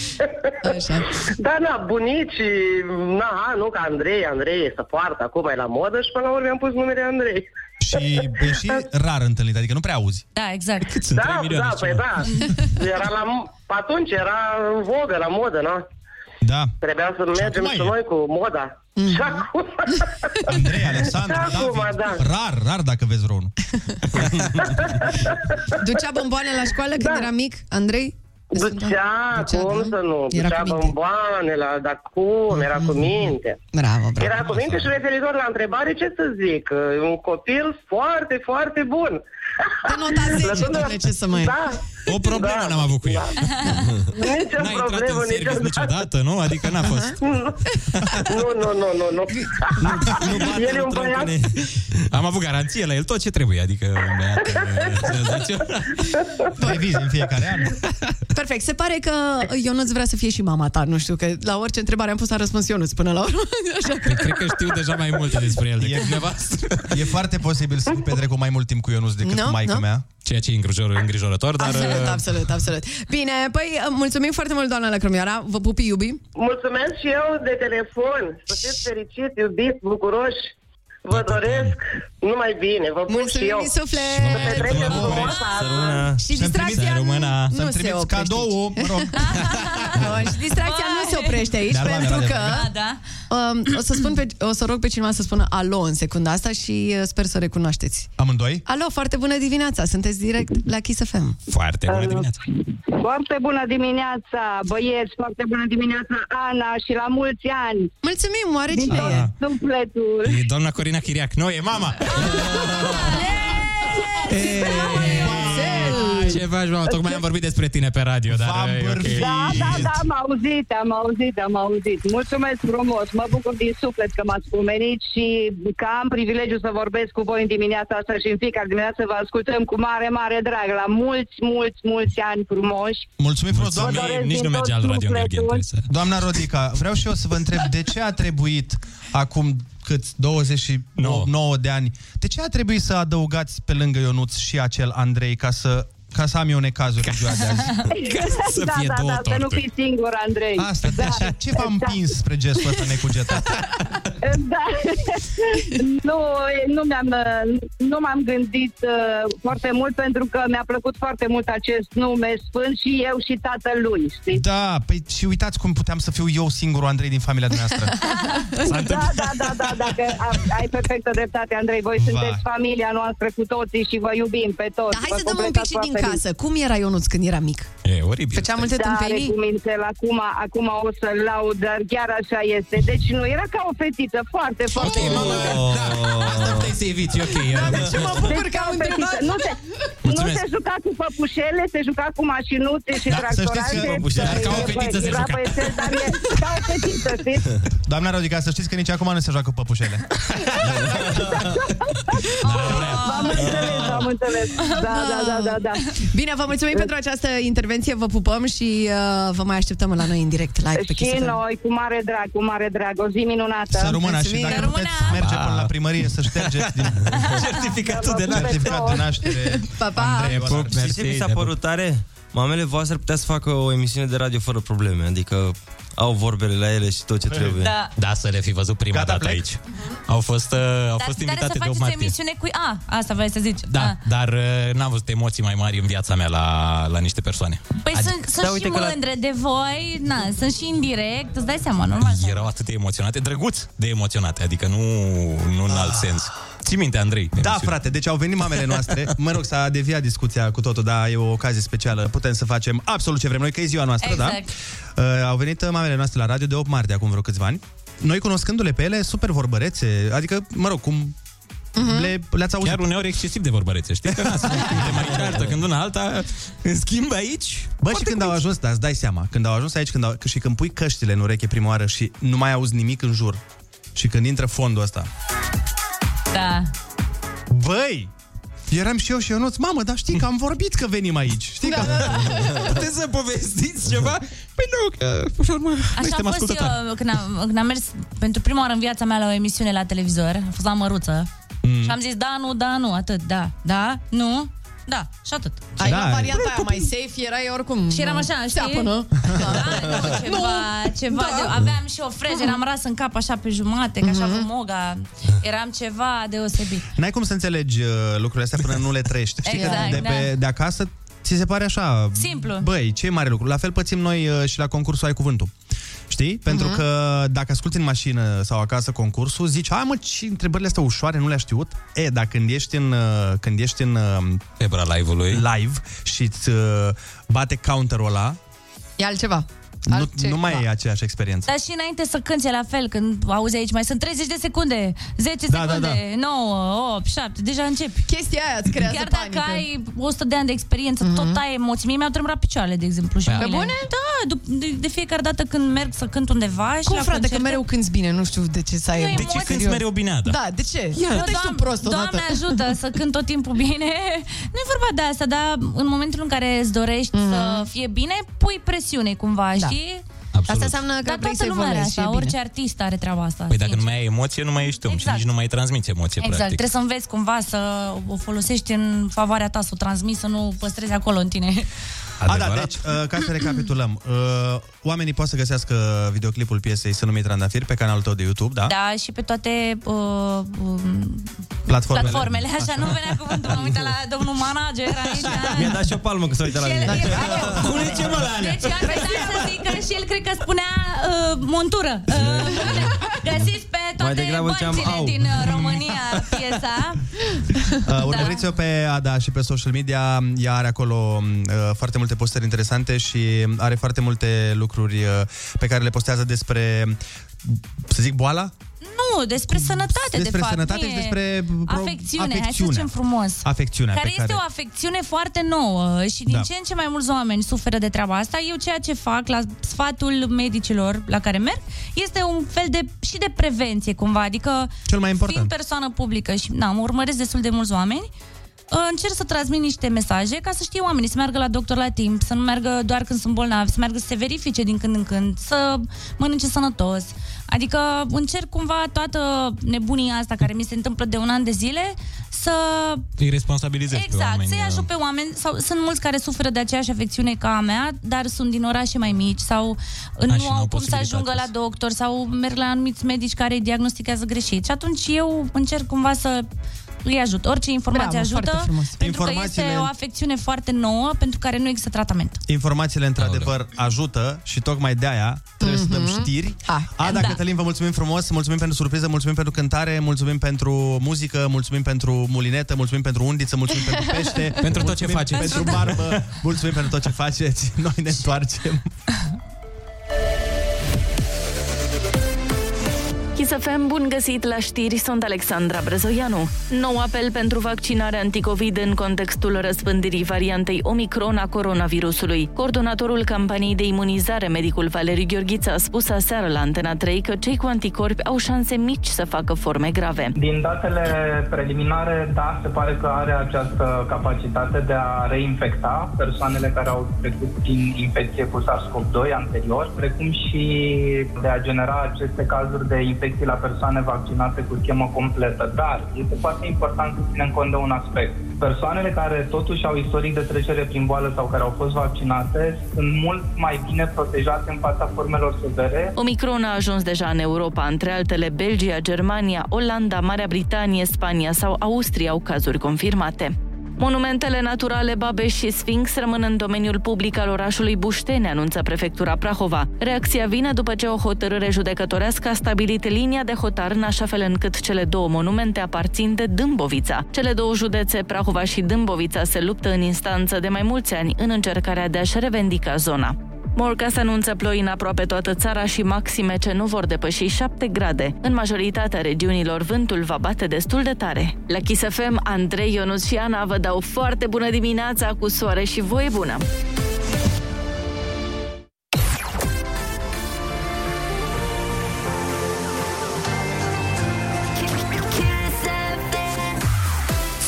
Așa. Da, na, bunici, na, nu, că Andrei, Andrei se poartă, acum e la modă și până la urmă am pus numele Andrei. Și e și rar întâlnit, adică nu prea auzi. Da, exact. Sunt Da, 3 milioane da, și păi ceva. da. Era la, atunci era în vogă, la modă, nu? Da. Trebuia să mergem acum și e. noi cu moda. Și acum... Andrei, Alexandru, Și acum, David. da. Rar, rar dacă vezi vreunul. Ducea bomboane la școală când era mic, Andrei? Ducea, cum da? să nu? Era Ducea cu minte. bomboane, la, dar cum? Era cu minte. Bravo, bravo. Era cu minte și referitor la întrebare, ce să zic? Un copil foarte, foarte bun. Te nota 10, Lăsând- domnule, ce să mai... Da. O problemă Da. n-am avut cu el. Nici o N-a intrat problemă, în nici service niciodată, nu? Adică n-a fost. Nu, nu, nu, nu, nu. Nu bate El e în un băiat troncone. Am avut garanție la el, tot ce trebuie. Adică, un băiat, uh, senzațional. Revizi în fiecare an. Perfect. Se pare că Ionuț vrea să fie și mama ta. Nu știu, că la orice întrebare am pus a răspuns Ionuț până la urmă. Așa că... Păi, cred că știu deja mai multe despre el decât dumneavoastră. E foarte posibil să fi petrecut mai mult timp cu Ionuț decât Nu, cu maica nu. mea. Ceea ce e îngrijor, îngrijorător, dar... Absolut, uh, absolut, absolut. Bine, păi mulțumim foarte mult, doamna Lăcrămioara. Vă pupi, iubi. Mulțumesc și eu de telefon. Să fiți fericiți, iubiți, bucuroși. Vă doresc Numai bine, vă pun și Mulțumim eu. din suflet! Să petrecem frumos azi. Și distracția nu Să-mi se trimiți oprește cadou, mă rog. aici. Și distracția nu se oprește aici Dar, pentru Doamne, că Da, da. um, o să spun pe, o să rog pe cineva să spună alo în secunda asta și uh, sper să recunoașteți. Amândoi? Alo, foarte bună dimineața. Sunteți direct la Kiss FM. Foarte bună dimineața. Foarte bună dimineața, băieți, foarte bună dimineața, Ana, și la mulți ani. Mulțumim, oare Din cine tot e? sufletul. E doamna Corina Chiriac. Nu, e mama. Ce faci, mama? Tocmai am vorbit despre tine pe radio, dar V-am e ok. bârfit. Da, da, da, am auzit, am auzit, am auzit. Mulțumesc frumos, mă bucur din suflet că m-ați pomenit și că am privilegiul să vorbesc cu voi în dimineața asta și în fiecare dimineață vă ascultăm cu mare, mare drag. La mulți, mulți, mulți ani frumoși. Mulțumim frumos, Vă doamna. doresc Nici din nu merge tot al Radio sufletul. Gherghen, trebuie să- Doamna Rodica, vreau și eu să vă întreb de ce a trebuit acum cât? 29 de ani, de ce a trebuit să adăugați pe lângă Ionuț și acel Andrei ca să ca să am eu necazuri în ziua de azi. Să da, fie da, două da, să nu torturi. fii singur, Andrei. Asta, da. ce, ce v-a împins spre gestul ăsta necugetat? Da. nu, nu, mi-am, nu m-am gândit uh, foarte mult pentru că mi-a plăcut foarte mult acest nume sfânt și eu și tatălui, știi? Da, păi și uitați cum puteam să fiu eu singurul Andrei din familia noastră. Da, da, da, da, dacă ai perfectă dreptate, Andrei, voi Vai. sunteți familia noastră cu toții și vă iubim pe toți. Dar hai Vă să dăm un pic completați și din foarte casă. Cum era Ionuț când era mic? E oribil. Făcea multe Da, are tâmpenii? cuvintele, acum, acum o să laud, dar chiar așa este. Deci nu, era ca o fetiță, foarte, foarte... Ok, mama, da. Asta puteai să eviți, e ok. Ce mă bucur că am Deci, ca o întrebat. fetiță. Nu se, nu Mulțumesc. se juca cu păpușele, se juca cu mașinuțe și Da, să știți tractorate. că păpușele. Dar ca o fetiță se Era juca. băiețel, dar e ca o fetiță, știți? Doamna Rodica, să știți că nici acum nu se joacă păpușele. V-am înțeles, v-am înțeles. Da, da, da, da, da. Bine, vă mulțumim pentru această intervenție, vă pupăm și uh, vă mai așteptăm la noi în direct live pe Kiss Și FM. noi, cu mare drag, cu mare drag. O zi minunată. Să rămână și Mulțumim. dacă Să puteți rămână. merge până la primărie să ștergeți din Certificatul de certificat de naștere. Pa, pa! Andrei, Pup, ăla. Știți ce mi s-a de pup. părut tare? Mamele voastre putea să facă o emisiune de radio fără probleme, adică au vorbele la ele și tot ce trebuie. Da. Da, să le fi văzut prima Gata, dată plec? aici. Au fost, uh, au Dar fost tare invitate să de 8 faceți o martie. emisiune cu... A, asta vrei să zici. Da, Ah. dar uh, n-am văzut emoții mai mari în viața mea la, la niște persoane. Păi Adi- sunt, sunt da, și uite că la- mândre de voi, na, sunt și indirect, îți dai seama, normal. să- Erau atât de emoționate, drăguț de emoționate, adică nu, nu în alt sens. Ții minte, Andrei? Da, emisiune? frate, deci au venit mamele noastre. Mă rog, s-a deviat discuția cu totul, dar e o ocazie specială. Putem să facem absolut ce vrem noi, că e ziua noastră, Exact. da? Uh, au venit uh, mamele noastre la radio de 8 martie, acum vreo câțiva ani. Noi cunoscându-le pe ele, super vorbărețe, adică, mă rog, cum le, le-ați auzit. Chiar uneori excesiv de vorbărețe, știi? Că na, sunt de mai ceartă, când una alta, în schimb aici... Bă, și când au ajuns, da, îți dai seama, când au ajuns aici când au, și când pui căștile în ureche prima oară și nu mai auzi nimic în jur, și când intră fondul ăsta, Da. băi, eram și eu și Ionuț, mamă, dar știi că am vorbit că venim aici, știi că... Puteți să povestiți ceva? Păi nu, că până la urmă, noi Așa suntem am fost ascultători. eu când am, când am mers pentru prima oară în viața mea la o emisiune la televizor. A fost la Măruță. Mm. Și am zis da, nu, da, nu, atât, da, da, nu, da, și atât. Ai Da. da, varianta aia mai safe, erai oricum Și eram așa, știi? Seapă, nu? Da, nu, ceva, ceva Da. de, aveam și o freză, am ras în cap așa pe jumate, ca așa Mhm. cu moga. Eram ceva deosebit. N-ai cum să înțelegi uh, lucrurile astea până nu le trăiești. Știi Exact, că de, pe, da. de acasă ți se pare așa... Simplu. Băi, ce mare lucru. La fel pățim noi uh, și la concursul Ai Cuvântul. Știi? Pentru Mhm. că dacă asculti în mașină sau acasă concursul, zici, hai mă, ce întrebările astea ușoare, nu le-a știut? E, dar când ești în, uh, când ești în uh, Febra live-ului. live și îți uh, bate counterul ăla, E altceva. Nu, Altceva. nu mai e aceeași experiență. Dar și înainte să cânti e la fel, când auzi aici, mai sunt 30 de secunde, 10 Da, da, secunde, 9, 8, 7, deja începi. Chestia aia îți creează Chiar dacă panică. ai 100 de ani de experiență, mm-hmm. tot ai emoții. Mie mi-au tremurat picioarele, de exemplu. Și Pe mâinile. bune? Da, dup- de, de fiecare dată când merg să cânt undeva și Cum, la frate, că concerte- mereu cânti bine, nu știu de ce să ai Eu emoții. De ce emoții. cânti mereu bine, Ada? Da, de ce? Eu, Nu te tu prost odată. Doamne ajută să cânt tot timpul bine. Nu e vorba de asta, dar în momentul în care îți dorești mm-hmm. să fie bine, pui presiune cumva, Da. Știi? Asta înseamnă că Dar vrei toată să lumea are evoluezi și asta, e bine. orice artist are treaba asta. Păi dacă nu sincer. mai ai emoție, nu mai ești om Exact. și nici nu mai transmiți emoție, Exact, practic. trebuie să înveți cumva să o folosești în favoarea ta, să o transmiți, să nu o păstrezi acolo în tine. A, da, Adevărat? deci, uh, ca să recapitulăm, uh, oamenii pot să găsească videoclipul piesei Să numit Trandafir pe canalul tău de YouTube, da? Da, și pe toate uh, um, Platformele. platformele, așa, nu venea cuvântul, m-am uitat la domnul manager aici. Mi-a dat și o palmă că s-a uitat la Și el- mine. el- Cum ce mă la Anea? Deci am uitat să zic că și el cred că spunea uh, montură. Uh, găsiți pe toate degrabă ziceam, bănțile au. din uh, România piesa. Uh, urmăriți-o pe Ada și pe social media. Ea are acolo uh, foarte multe postări interesante și are foarte multe lucruri uh, pe care le postează despre, să zic, boala? Nu, despre sănătate, de Despre fapt. sănătate nu și e despre pro- afecțiune, hai să afecțiunea. zicem frumos. Afecțiunea care pe care... este o afecțiune foarte nouă și din Da. ce în ce mai mulți oameni suferă de treaba asta. Eu ceea ce fac la sfatul medicilor la care merg este un fel de și de prevenție cumva, adică Cel mai important. fiind persoană publică și na, mă urmăresc destul de mulți oameni, uh, încerc să transmit niște mesaje ca să știe oamenii să meargă la doctor la timp, să nu meargă doar când sunt bolnavi, să meargă să se verifice din când în când, să mănânce sănătos. Adică încerc cumva toată nebunia asta care mi se întâmplă de un an de zile să Îi responsabilizezi pe Exact, oameni. să-i ajut pe oameni sau sunt mulți care suferă de aceeași afecțiune ca a mea, dar sunt din orașe mai mici sau și nu n-au au cum să posibilitatea ajungă la doctor sau merg la anumiți medici care îi diagnostichează greșit. Și atunci eu încerc cumva să îi ajut. Orice informație Bravo, foarte ajută, frumos. pentru că Informațiile- este o afecțiune foarte nouă pentru care nu există tratament. Informațiile, într-adevăr, ajută și tocmai de-aia trebuie să dăm știri. Ada, Da. Cătălin, vă mulțumim frumos, mulțumim pentru surpriză, mulțumim pentru cântare, mulțumim pentru muzică, mulțumim pentru mulinetă, mulțumim pentru undiță, mulțumim pentru pește. Pentru tot ce mulțumim faceți. Pentru barbă, mulțumim pentru tot ce faceți. Noi ne întoarcem. Chisafem, bun găsit la știri, sunt Alexandra Brezoianu. Nou apel pentru vaccinare anticovid în contextul răspândirii variantei Omicron a coronavirusului. Coordonatorul campaniei de imunizare, medicul Valeriu Gheorghiță, a spus aseară la Antena 3 că cei cu anticorpi au șanse mici să facă forme grave. Din datele preliminare, da, se pare că are această capacitate de a reinfecta persoanele care au trecut prin infecție cu SARS-CoV-2 anterior, precum și de a genera aceste cazuri de infecții la persoane vaccinate cu schemă completă. Dar este foarte important să ținem cont de un aspect. Persoanele care totuși au istoric de trecere prin boală sau care au fost vaccinate sunt mult mai bine protejate în fața formelor severe Omicron a ajuns deja în Europa, între altele Belgia, Germania, Olanda, Marea Britanie, Spania sau Austria au cazuri confirmate. Monumentele naturale Babeș și Sfinx rămân în domeniul public al orașului Bușteni, anunță prefectura Prahova. Reacția vine după ce o hotărâre judecătorească a stabilit linia de hotar în așa fel încât cele două monumente aparțin de Dâmbovița. Cele două județe, Prahova și Dâmbovița, se luptă în instanță de mai mulți ani în încercarea de a-și revendica zona. Morca se anunță ploi în aproape toată țara și maxime ce nu vor depăși 7 grade. În majoritatea regiunilor vântul va bate destul de tare. La Kiss FM, Andrei, Ionuț și Ana vă dau foarte bună dimineața cu soare și voie bună!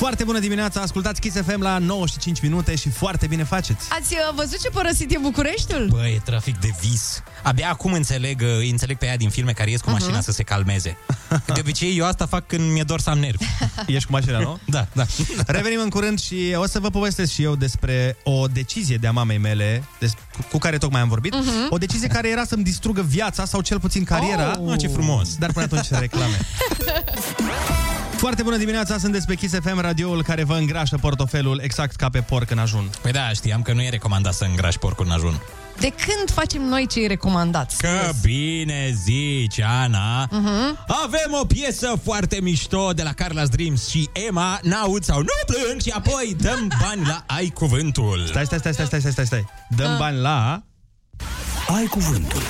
Foarte bună dimineața, ascultați Kiss FM la 9 și 5 minute și foarte bine faceți. Ați uh, văzut ce părăsit e Bucureștiul? Bă, e trafic de vis. Abia acum înțeleg, uh, îi înțeleg pe ea din filme care ies cu mașina Mhm. să se calmeze. De obicei, eu asta fac când mi-e dor să am nervi. Ești cu mașina, nu? Da, da. Revenim în curând și o să vă povestesc și eu despre o decizie de-a mamei mele, des- cu- cu care tocmai am vorbit. Mhm. O decizie care era să-mi distrugă viața sau cel puțin cariera. Oh, ce frumos. Dar până atunci reclame. Foarte bună dimineața, sunt pe Kiss FM, radioul care vă îngrașă portofelul exact ca pe porc în ajun. Păi da, știam că nu e recomandat să îngrași porcul în ajun. De când facem noi cei recomandați? Că bine zici, Ana. Mhm. Avem o piesă foarte mișto de la Carla's Dreams și Emma, n-aud sau nu plâng și apoi dăm bani la Ai Cuvântul. Stai, stai, stai, stai, stai, stai, stai, stai. Dăm Ah. bani la... Ai cuvântul.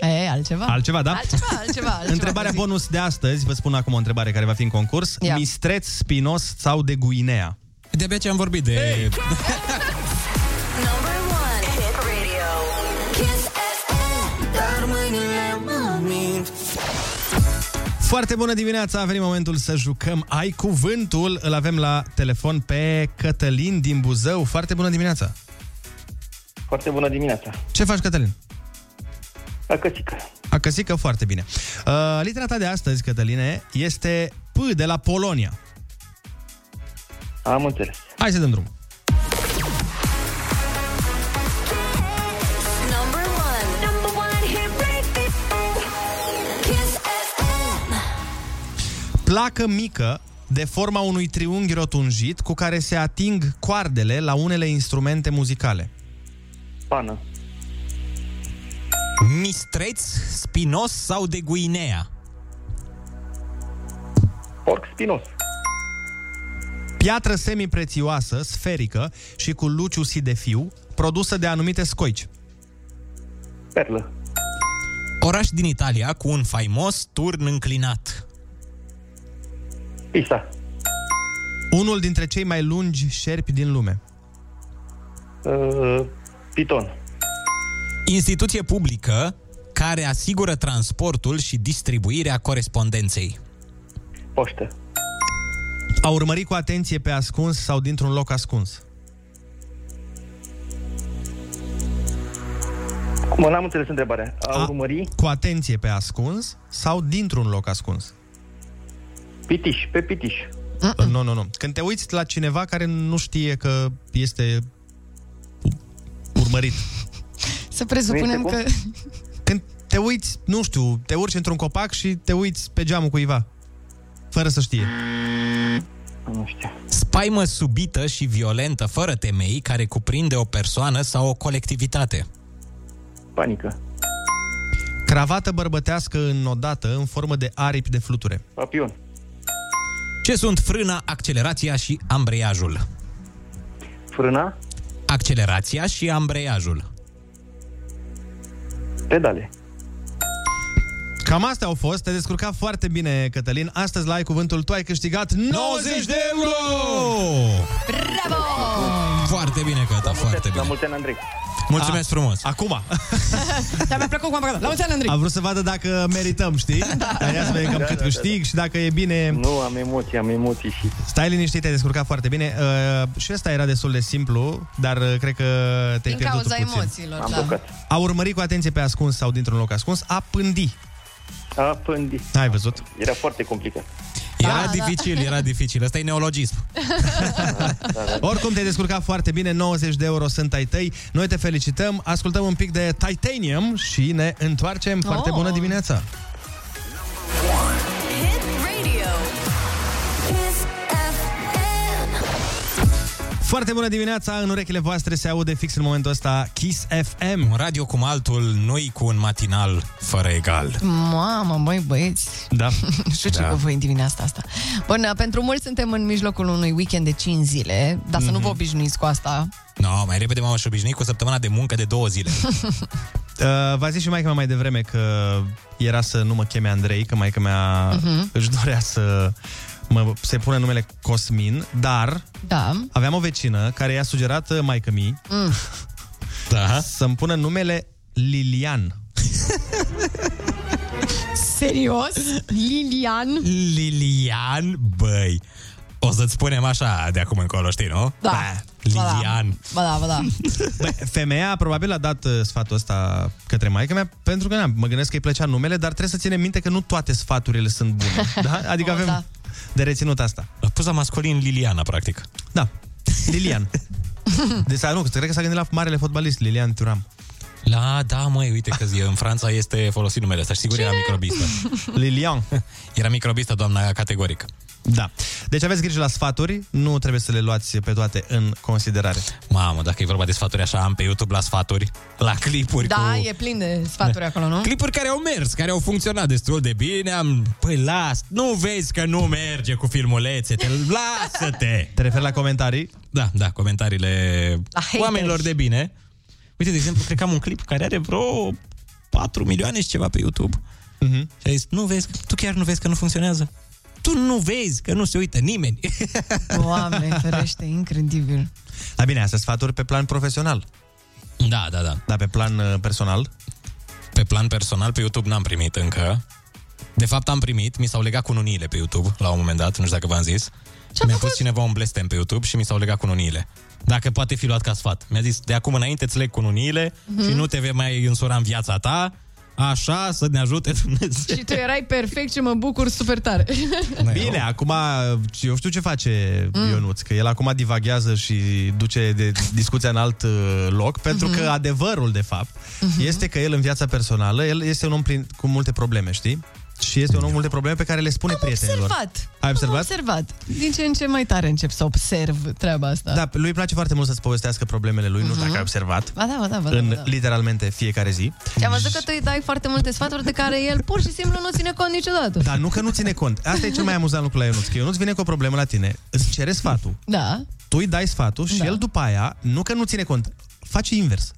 E, altceva. Altceva, da? Altceva, altceva. altceva Întrebarea zi. bonus de astăzi, vă spun acum o întrebare care va fi în concurs. Ia. Mistreț spinos sau de Guinea? De-abia ce am vorbit de... Hey. Number one hit radio. Kiss FM. Dar mâinile mă mint. Foarte bună dimineața, a venit momentul să jucăm Ai Cuvântul. Îl avem la telefon pe Cătălin din Buzău. Foarte bună dimineața! Foarte bună dimineața. Ce faci, Cătălin? Acăsică. Acăsică, foarte bine. Uh, litera ta de astăzi, Cătăline, este P de la Polonia. Am înțeles. Hai să dăm drum. Placă mică de forma unui triunghi rotunjit cu care se ating coardele la unele instrumente muzicale. Pană. Mistreț, spinos sau de Guinea? Porc spinos. Piatră semiprețioasă, sferică și cu luciu sidefiu, produsă de anumite scoici. Perlă. Oraș din Italia cu un faimos turn înclinat. Pisa. Unul dintre cei mai lungi șerpi din lume. Uh, piton. Instituție publică care asigură transportul și distribuirea corespondenței. Poștă. A urmări cu atenție pe ascuns sau dintr-un loc ascuns. Mă, n-am înțeles întrebarea. A, A- urmări Cu atenție pe ascuns sau dintr-un loc ascuns. pitiș, pe pitiș. Nu, nu, nu. Când te uiți la cineva care nu știe că este urmărit. Să presupunem Nu că... este Când te uiți, nu știu, te urci într-un copac și te uiți pe geamul cuiva. Fără să știe. Nu știu. Spaimă subită și violentă, fără temei, care cuprinde o persoană sau o colectivitate. Panică. Cravată bărbătească înodată în formă de aripi de fluture. Papion. Ce sunt frâna, accelerația și ambreiajul? Frâna. Accelerația și ambreiajul. Pedale. Cam astea au fost, te-ai descurcat foarte bine, Cătălin. Astăzi la Ai Cuvântul tu ai câștigat 90 de euro! Bravo! Foarte bine, Căta, foarte La bine. mulți ani, Andrei. Mulțumesc frumos. Acum. Dar mi-a plăcut cum am băgat. La mulți ani, Andrei! A vrut să vadă dacă merităm, știi? Dar ia să vedem cam Da, cât da, da, câștig și dacă e bine... Nu, am emoții, am emoții și... Stai liniștit, te-ai descurcat foarte bine. Uh, și ăsta era destul de simplu, dar uh, cred că te-ai Din pierdut cauza puțin. emoțiilor, Am da. blocat. A urmări cu atenție pe ascuns sau dintr-un loc ascuns, a pândi. A pândi. Ai văzut? Era foarte complicat. Era da. dificil, era dificil. Ăsta e neologism. Oricum te-ai descurcat foarte bine, 90 de euro sunt ai tăi. Noi te felicităm, ascultăm un pic de Titanium și ne întoarcem. Foarte Oh. bună dimineața! Foarte bună dimineața, în urechile voastre se aude fix în momentul ăsta Kiss FM. Un radio cum altul, noi cu un matinal fără egal. Mamă, băi, băieți. Da. Nu știu ce Da. da. voi în dimineața asta. Bun, pentru mulți suntem în mijlocul unui weekend de 5 zile, dar să nu vă obișnuiți cu asta. No, mai repede m-am obișnuit cu o săptămână de muncă de două zile. Uh, v-a zis și maica mea mai devreme că era să nu mă cheme Andrei, că maica mea Mhm. își dorea să mă, se pune numele Cosmin, dar Da. aveam o vecină care i-a sugerat uh, maică mi Mm. Da? să-mi pună numele Lilian. Serios? Lilian? Lilian, băi. O să-ți spunem așa de acum încolo, știi, nu? Da. Ba, Lilian. Ba da, ba da. Bă, femeia probabil a dat uh, sfatul ăsta către maica mea pentru că na, mă gândesc că îi plăcea numele, dar trebuie să ținem minte că nu toate sfaturile sunt bune. Da? Adică Oh, avem da. de reținut asta. A pus la masculin Liliana, practic. Da. Lilian. Deci, nu, cred că s-a gândit la marele fotbalist Lilian Thuram. La, da, măi, uite că e, în Franța este folosit numele ăsta și sigur era microbistă. Lilian. Era microbistă, doamna categoric. Da. Deci aveți grijă la sfaturi, nu trebuie să le luați pe toate în considerare. Mamă, dacă e vorba de sfaturi așa, am pe YouTube la sfaturi, la clipuri Da, cu... e plin de sfaturi acolo, nu? Clipuri care au mers, care au funcționat destul de bine, am... Păi las, nu vezi că nu merge cu filmulețe, te lasă-te! Te referi la comentarii? Da, da, comentariile La haters. oamenilor de bine. Uite, de exemplu, cred că am un clip care are vreo 4 milioane și ceva pe YouTube. Uh-huh. Și a zis, nu vezi, tu chiar nu vezi că nu funcționează? Tu nu vezi că nu se uită nimeni. Doamne, ferește, incredibil. Dar bine, astea sfaturi pe plan profesional. Da, da, da. Dar pe plan uh, personal? Pe plan personal, pe YouTube n-am primit încă. De fapt, am primit, mi s-au legat cununiile pe YouTube la un moment dat, nu știu dacă v-am zis. Mi-a pus cineva un blestem pe YouTube și mi s-au legat cununiile. Dacă poate fi luat ca sfat. Mi-a zis, de acum înainte îți leg cununiile Mhm. și nu te vei mai însura în viața ta, așa să ne ajute Dumnezeu. Și tu erai perfect și mă bucur super tare. Bine, acum eu știu ce face mm. Ionuț, că el acum divaghează și duce de discuția în alt uh, loc, pentru Mhm. că adevărul, de fapt, este că el în viața personală, el este un om plin, cu multe probleme, știi? Și este un om multe probleme pe care le spune prietenilor. Observat. Ai observat? Am observat. Din ce în ce mai tare încep să observ treaba asta. Da, lui îi place foarte mult să-ți povestească problemele lui, nu știu Mhm. dacă ai observat. Ba da, ba da, ba da, în ba da. literalmente fiecare zi. Și am văzut că tu îi dai foarte multe sfaturi de care el pur și simplu nu ține cont niciodată. Dar nu că nu ține cont. Asta e cel mai amuzant lucru la Ionuț. Că Ionuț vine cu o problemă la tine, îți cere sfatul, Da. tu îi dai sfatul și Da. el după aia, nu că nu ține cont, face invers.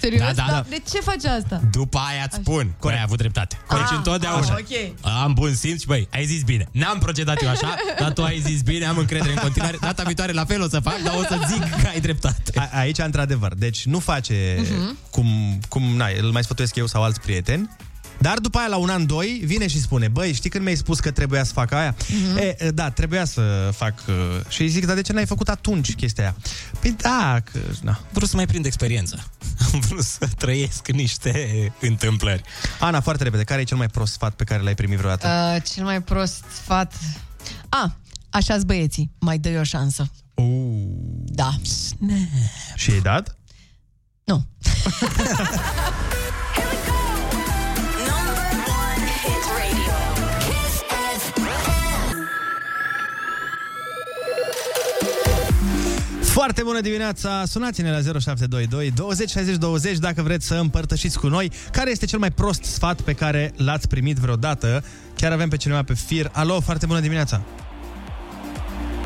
Serios? Da, da, da. De ce faci asta? După aia îți spun că ai avut dreptate. Deci Ah, întotdeauna. așa. ok. Am bun simț și băi, ai zis bine. N-am procedat eu așa, dar tu ai zis bine, am încredere în continuare. Data viitoare la fel o să fac, dar o să zic că ai dreptate. A- aici, într-adevăr. Deci nu face Mhm. cum, cum na, îl mai sfătuiesc eu sau alți prieteni, dar după aia, la un an, doi, vine și spune, băi, știi când mi-ai spus că trebuia să fac aia? Mhm. E, e, da, trebuia să fac... uh, Și îi zic, dar de ce n-ai făcut atunci chestia aia? Păi da, că... Na. Vrut să mai prind experiență. Am vrut să trăiesc niște întâmplări. Ana, foarte repede, care e cel mai prost sfat pe care l-ai primit vreodată? Uh, cel mai prost sfat... A, așa-s băieții. Mai dă o șansă. Uh. Da. Și ai dat? Nu. Foarte bună dimineața! Sunați-ne la 0722 20 60 20 dacă vreți să împărtășiți cu noi care este cel mai prost sfat pe care l-ați primit vreodată. Chiar avem pe cineva pe fir. Alo, foarte bună dimineața!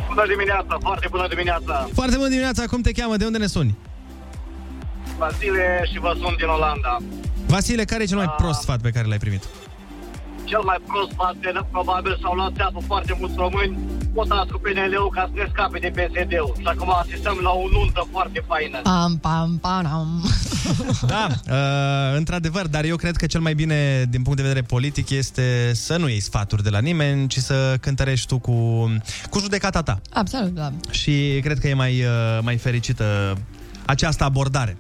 Bună dimineața, foarte bună dimineața. Foarte bună dimineața! Cum te cheamă? De unde ne suni? Vasile și vă sunt din Olanda. Vasile, care e cel mai Ah. prost sfat pe care l-ai primit? Cel mai prost parte, probabil s-au luat țeapă foarte mulți români, votați cu PNL-ul ca să ne scape de PSD-ul. Și acum asistăm la o nuntă foarte faină. Pam, pam, pam. Da, uh, într-adevăr, dar eu cred că cel mai bine din punct de vedere politic este să nu iei sfaturi de la nimeni, ci să cântărești tu cu, cu judecata ta. Absolut, da. Și cred că e mai, uh, mai fericită această abordare.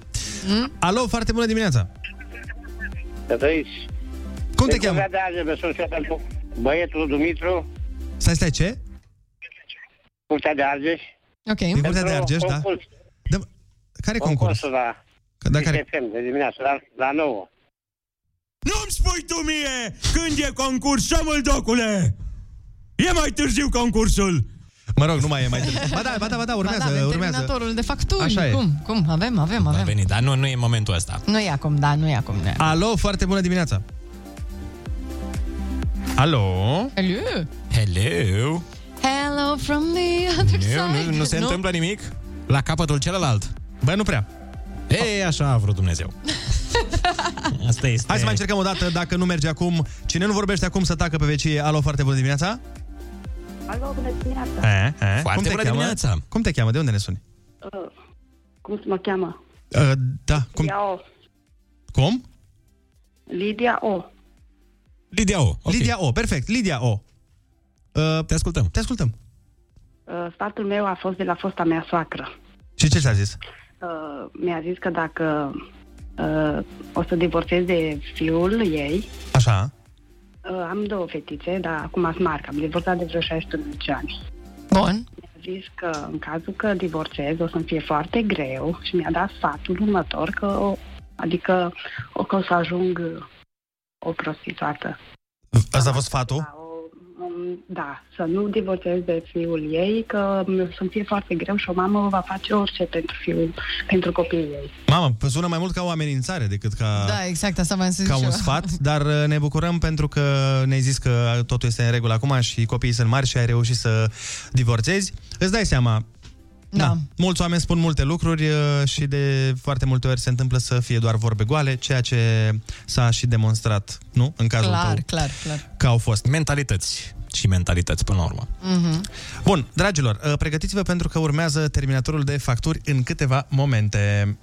Mm? Alo, foarte bună dimineața! Să trăiți. Cum te De cheamă? Curtea de Argeș, vă sun și eu pentru băietul Dumitru, Stai, stai, ce? Curtea de Argeș. Ok. Din Curtea de Argeș, da? Concurs. Care concurs? Concursul la Da, Kiss care? FM de dimineață, la, la 9. Nu-mi spui tu mie când e concurs, șomul docule! E mai târziu concursul! Mă rog, nu mai e mai târziu. Ba da, ba da, ba da, urmează, ba da, avem urmează. terminatorul de facturi. Așa e. Cum? Cum? Avem, avem, A avem. venit, dar nu, nu e momentul ăsta. Nu e acum, da, nu e acum. Nu e. Alo, foarte bună dimineața! Alo? Hello. Hello? Hello from the other Nu, side. nu, nu se întâmplă nimic? La capătul celălalt? Băi, nu prea. E, așa a vrut Dumnezeu. Asta este... Hai să mai încercăm o dată, dacă nu merge acum. Cine nu vorbește acum să tacă pe vecie. Alo, foarte bună dimineața! Alo, bună dimineața. E, e. Foarte Cum te bună cheamă? dimineața. Cum te cheamă? De unde ne suni? Uh, cum să mă cheamă? Uh, da, cum? Lidia O. Cum? Lidia O. Lidia O. Okay. Lidia O, perfect. Lidia O. Uh, te ascultăm. Te ascultăm. Uh, sfatul meu a fost de la fosta mea soacră. Și ce ți-a zis? Uh, mi-a zis că dacă uh, o să divorțez de fiul ei, Așa. uh, am două fetițe, dar acum sunt mari, că am divorțat de vreo 16 ani. Bun. Mi-a zis că în cazul că divorțez o să-mi fie foarte greu și mi-a dat sfatul următor că, o, adică o, că o să ajung uh, o prostituată. Asta a fost sfatul? Um, Da, să nu divorțez de fiul ei, că o să-mi fie foarte greu și o mamă va face orice pentru fiul, pentru copiii ei. Mamă, sună mai mult ca o amenințare decât ca... Da, exact, asta v-am zis ca și un eu. sfat, dar uh, ne bucurăm pentru că ne-ai zis că totul este în regulă acum și copiii sunt mari și ai reușit să divorțezi. Îți dai seama, da. mulți oameni spun multe lucruri uh, și de foarte multe ori se întâmplă să fie doar vorbe goale, ceea ce s-a și demonstrat, nu? În cazul Clar, tău, clar, clar. că au fost. Mentalități și mentalități până la urmă. Mhm. Bun, dragilor, uh, pregătiți-vă pentru că urmează terminatorul de facturi în câteva momente.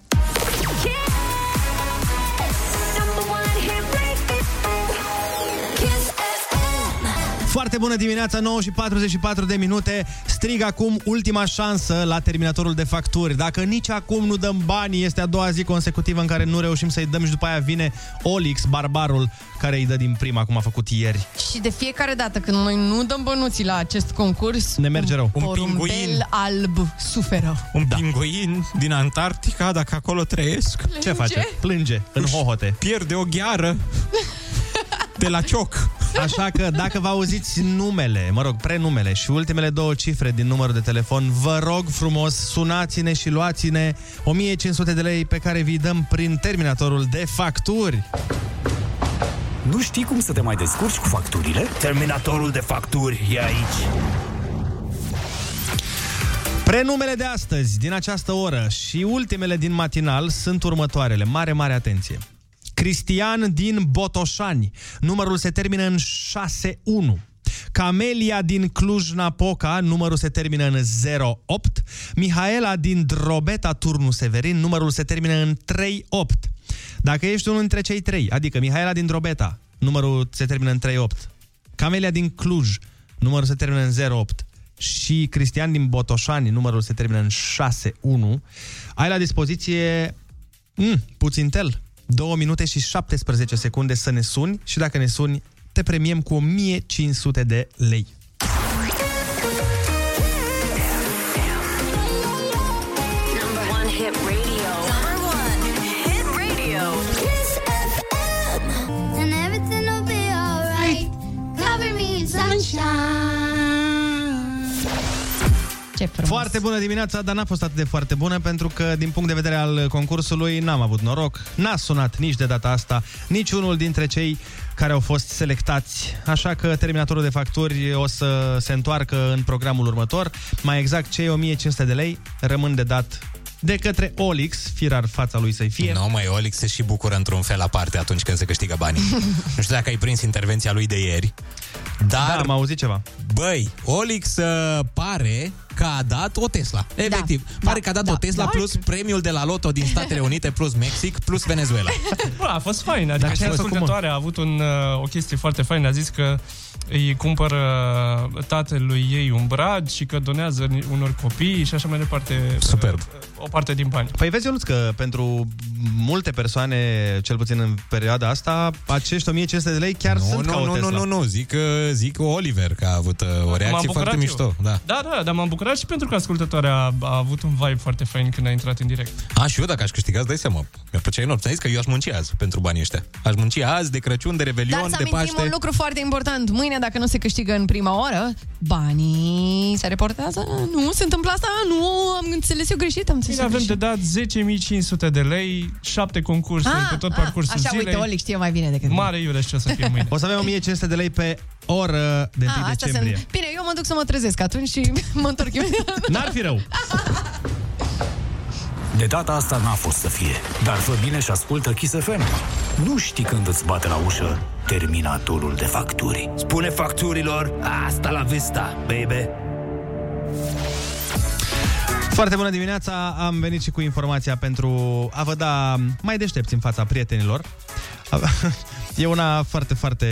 Foarte bună dimineața, 9 și 44 de minute. Strig acum ultima șansă la terminatorul de facturi. Dacă nici acum nu dăm bani, este a doua zi consecutivă în care nu reușim să-i dăm și după aia vine Olix, barbarul, care îi dă din prima, cum a făcut ieri. Și de fiecare dată când noi nu dăm bănuții la acest concurs, Ne merge rău. Un porumbel pinguin. alb suferă. Un da. pinguin din Antarctica, dacă acolo trăiesc. Ce face? Plânge în hohote. Pierde o gheară de la cioc. Așa că dacă vă auziți numele, mă rog, prenumele și ultimele două cifre din numărul de telefon, vă rog frumos, sunați-ne și luați-ne 1500 de lei pe care vi dăm prin terminatorul de facturi. Nu știi cum să te mai descurci cu facturile? Terminatorul de facturi e aici. Prenumele de astăzi, din această oră și ultimele din matinal sunt următoarele. Mare, mare atenție. Cristian din Botoșani. Numărul se termină în 61. Camelia din Cluj-Napoca, numărul se termină în 08. Mihaela din Drobeta, Turnu Severin, numărul se termină în 38. Dacă ești unul dintre cei trei, adică Mihaela din Drobeta, numărul se termină în 38. Camelia din Cluj, numărul se termină în 08 și Cristian din Botoșani, numărul se termină în 61, ai la dispoziție mm, puțin tel, 2 minute și 17 secunde să ne suni și dacă ne suni, te premiem cu 1500 de lei. Ce frumos. Foarte bună dimineața, dar n-a fost atât de foarte bună pentru că din punct de vedere al concursului n-am avut noroc. N-a sunat nici de data asta niciunul dintre cei care au fost selectați. Așa că terminatorul de facturi o să se întoarcă în programul următor. Mai exact, cei 1500 de lei rămân de dat de către Olix, firar fața lui să-i fie. Nu, mai Olix se și bucură într-un fel aparte atunci când se câștigă banii. nu știu dacă ai prins intervenția lui de ieri, dar... Da, am auzit ceva. Băi, Olix uh, pare că a dat o Tesla. Efectiv, da, pare că a dat da, o Tesla da. plus premiul de la Loto din Statele Unite, plus Mexic, plus Venezuela. Bă, a fost fain, adică Dar și ce a făcut, mă? ascultătoarea a avut un, uh, o chestie foarte faină, a zis că îi cumpără tatălui ei un brad și că donează ni- unor copii și așa mai departe. Superb. O parte din bani. Păi vezi, Ionuț, că pentru multe persoane, cel puțin în perioada asta, acești 1500 de lei chiar Nu, sunt nu, ca o nu, Tesla. nu, nu, nu, zic, uh, zic Oliver că a avut uh, o M-am reacție bucurat foarte eu. mișto. Da. Da, da, dar m-am bucurat și pentru că ascultătoarea a, a avut un vibe foarte fain când a intrat în direct. A, și eu dacă aș câștiga, îți dai seama. Mi-ar plăcea enorm. Ți-am zis că eu aș munci azi pentru banii ăștia. Aș munci azi de Crăciun, de Dar Revelion, să de amintim Paște. un lucru foarte important. Mâine, dacă nu se câștigă în prima oră, banii se reportează? Nu, se întâmplă asta? Nu, am înțeles eu greșit, am înțeles Bine, eu avem greșit. de dat 10.500 de lei, șapte concursuri Ah, pe tot ah, parcursul Așa, zilei. uite, Olic știe mai bine decât Mare iureș ce o să fie mâine. O să avem 1500 de lei pe oră de 1 Ah, asta decembrie. sunt... Bine, eu mă duc să mă trezesc atunci și mă întorc imediat. N-ar fi rău. De data asta n-a fost să fie, dar fă bine și ascultă Kiss FM. Nu știi când îți bate la ușă terminatorul de facturi. Spune facturilor, asta la vista, baby. Foarte bună dimineața, am venit și cu informația pentru a vă da mai deștepți în fața prietenilor. E una foarte, foarte...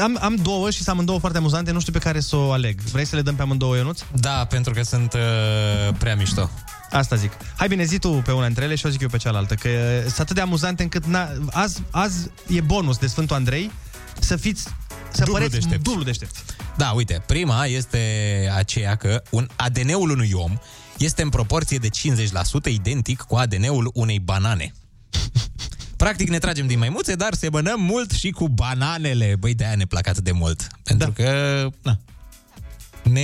Am, am două și sunt amândouă foarte amuzante, nu știu pe care să o aleg. Vrei să le dăm pe amândouă, Ionuț? Da, pentru că sunt uh, prea mișto. Asta zic. Hai bine, zi tu pe una dintre ele și o zic eu pe cealaltă, că sunt atât de amuzante încât na, azi, azi e bonus de Sfântul Andrei să fiți să Dublu păreți deștepți. dublu deștepți. Da, uite, prima este aceea că un ADN-ul unui om este în proporție de 50% identic cu ADN-ul unei banane. Practic ne tragem din maimuțe, dar semănăm mult și cu bananele. Băi, de-aia ne plac atât de mult. Pentru da. că, na, ne,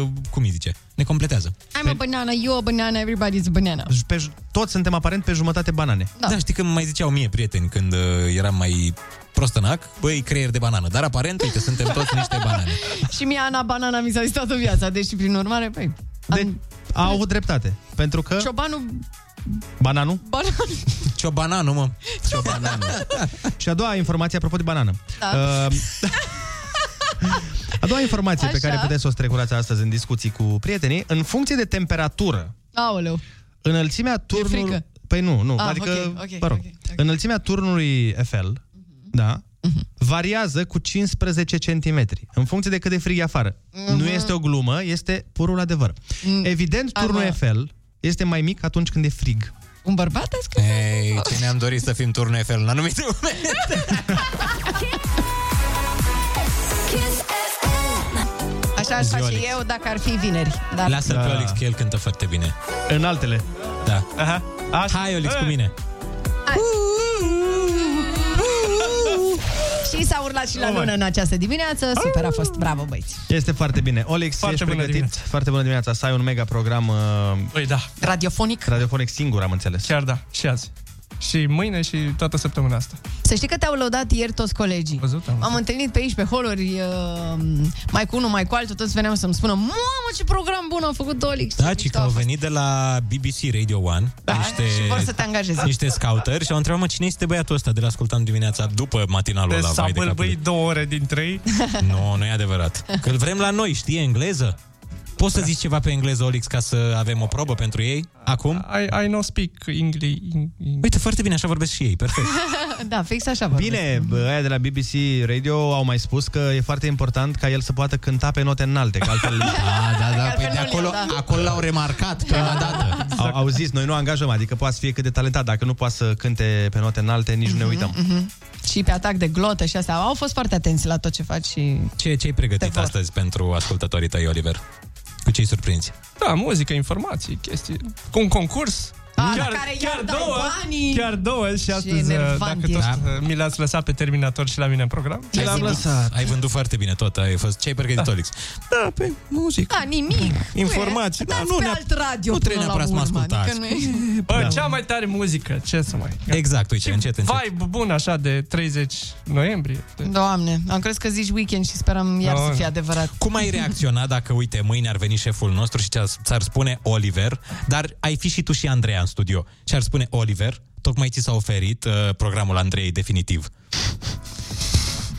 uh, cum îi zice, ne completează. I'm a banana, you a banana, everybody's a banana. Pe, j- toți suntem aparent pe jumătate banane. Da. da, știi că mai ziceau mie prieteni când uh, eram mai prostănac, băi, creier de banană. Dar aparent, uite, suntem toți niște banane. și mie Ana Banana mi s-a zis toată viața, deci prin urmare, păi... De, a avut dreptate. Pentru că... Ciobanul... Bananul? Bananul. Ce bananul, mă. Ce banană. și a doua informație, apropo de banană. Da. Uh, a doua informație pe Așa. care puteți să o strecurați astăzi în discuții cu prietenii, în funcție de temperatură, Aoleu. înălțimea turnului... frică. Păi nu, nu, Ah, adică, ok, ok, mă rog, ok, înălțimea turnului Eiffel, da, variază cu 15 cm, în funcție de cât de frig e afară. Mhm. Nu este o glumă, este purul adevăr. Evident, turnul Arma. Eiffel este mai mic atunci când e frig. Un bărbat a scris? Ei, ce ne-am dorit să fim turnul Eiffel în anumite momente. Așa aș Zi, face Olix. eu dacă ar fi vineri. Dar... Lasă-l pe Olix, că el cântă foarte bine. În altele. Da. Aha. Hai, Olix, cu mine. Și Mi s-a urlat și la Oh, lună în această dimineață. Super a fost. Bravo, băieți. Este foarte bine. Olix, Foarte ești bună pregătit? dimineața. Foarte bună dimineața. Să ai un mega program uh, Păi da, Radiofonic. radiofonic singur, am înțeles. chiar da, și azi. Și mâine și toată săptămâna asta. Să știi că te-au lăudat ieri toți colegii. Văzut, am M-am întâlnit pe aici, pe holuri, uh, mai cu unul, mai cu altul, toți veneau să-mi spună Mamă, ce program bun a făcut Olix! Da, ci că au venit de la BBC Radio 1 Da, și vor să te angajeze. niște scouteri și au întrebat, mă, cine este băiatul ăsta de la ascultam dimineața după matinalul Deci ăla, s-a vai de capul bâlbâit două ore dintre ei. Nu, nu e adevărat. Că îl vrem la noi, știe engleză? Poți să zici ceva pe engleză, Olix, ca să avem o probă pentru ei? Acum? I, I no speak English. Uite, foarte bine, așa vorbesc și ei, perfect. da, fix așa vorbesc. Bine, bă, aia de la BBC Radio au mai spus că e foarte important ca el să poată cânta pe note înalte, că altfel... Da, da, da, păi de nu-l acolo, iau, da. acolo l-au remarcat prima dată. Au, au zis, noi nu angajăm, adică poate să fie cât de talentat, dacă nu poate să cânte pe note înalte, nici nu ne uităm. Mhm. Și pe atac de glotă și asta. Au fost foarte atenți la tot ce faci și... Ce, ce ai pregătit astăzi pentru ascultătorii tăi, Oliver? Cu ce-i surprinzi? Da, muzică, informații, chestii. Cu un concurs. A, la care iar dai banii. chiar două și astăzi, enervant dacă ești. tot uh, mi l-ați lăsat pe Terminator și la mine în program. Ai vândut, ai vândut foarte bine tot, ai fost, ce ai pregătit, Olix? Da, pe muzică. Da, nimic. Informații, Nu e, da, dați nu pe neap- alt radio nu trebuie până la neapărat să mă urmă, ascultați. Adică nu e... Bă, Da. cea mai tare muzică, ce să mai... Exact, uite, încet, încet. Vibe bun așa de 30 noiembrie. De... Doamne, am crezut că zici weekend și sperăm iar să Doamne. fie adevărat. Cum ai reacționa dacă, uite, mâine ar veni șeful nostru și ți-ar- ți-ar spune Oliver, dar ai fi și tu și Andreea în studio, și ar spune Oliver, tocmai ți s-a oferit uh, programul Andrei definitiv.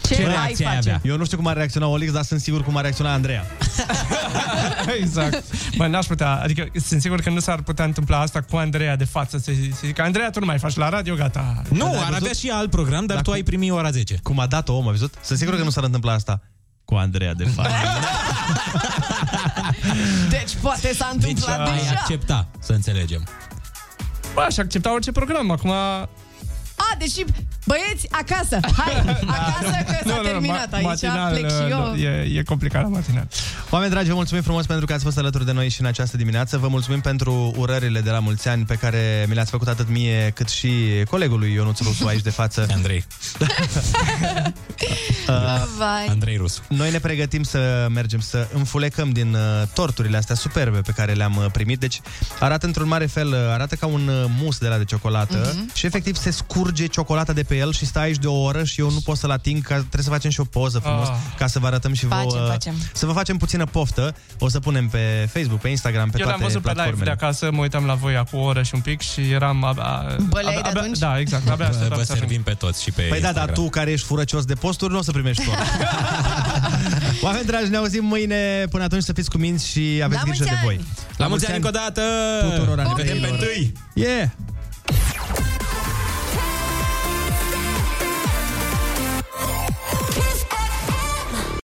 Ce, Ce ai reacție ai face? avea? Eu nu știu cum ar reacționa Olix, dar sunt sigur cum ar reacționa Andreea. exact. Bă, n-aș putea, adică sunt sigur că nu s-ar putea întâmpla asta cu Andreea de față, să să zic, Andreea, tu nu mai faci la radio, gata. Nu, ai ar văzut? avea și alt program, dar tu ai primi ora 10. Cum a dat-o om, ai văzut? Sunt sigur că nu s-ar întâmpla asta cu Andreea, de fapt. Deci poate s-a Deci întâmplat ai deja. accepta, să înțelegem. Bă, aș accepta orice program, acum... A, deși, băieți, acasă, hai, acasă că s-a terminat aici, matinal, plec și eu. uh, E, e complicat la matinal. Oameni dragi, vă mulțumim frumos pentru că ați fost alături de noi și în această dimineață. Vă mulțumim pentru urările de la mulți ani pe care mi le-ați făcut atât mie cât și colegului Ionuț Rusu aici de față. Andrei. Vai. Andrei Rusu. Noi ne pregătim să mergem să înfulecăm din uh, torturile astea superbe pe care le-am uh, primit. Deci arată într-un mare fel, uh, arată ca un uh, mus de la de ciocolată Mhm. și efectiv se scurge ciocolata de pe el și stai aici de o oră și eu nu pot să-l ating, că trebuie să facem și o poză frumos Ah. ca să vă arătăm și Facem, vouă. facem. Să vă facem puțină poftă. O să punem pe Facebook, pe Instagram, pe Eu l-am toate văzut pe live de platformele. acasă, mă uitam la voi acum o oră și un pic și eram abia... Băleai abia, de abia, atunci? Da, exact, abia Vă, așteptam vă să ajung. servim pe toți și pe Păi da, Instagram. dar tu care ești furăcios de posturi, nu o să primești tot. Oameni dragi, ne auzim mâine. Până atunci să fiți cu minți și aveți La grijă mulți de voi. ani! La mulți ani încă o dată! Tuturor Ne vedem pe aniversărilor. întâi! Yeah!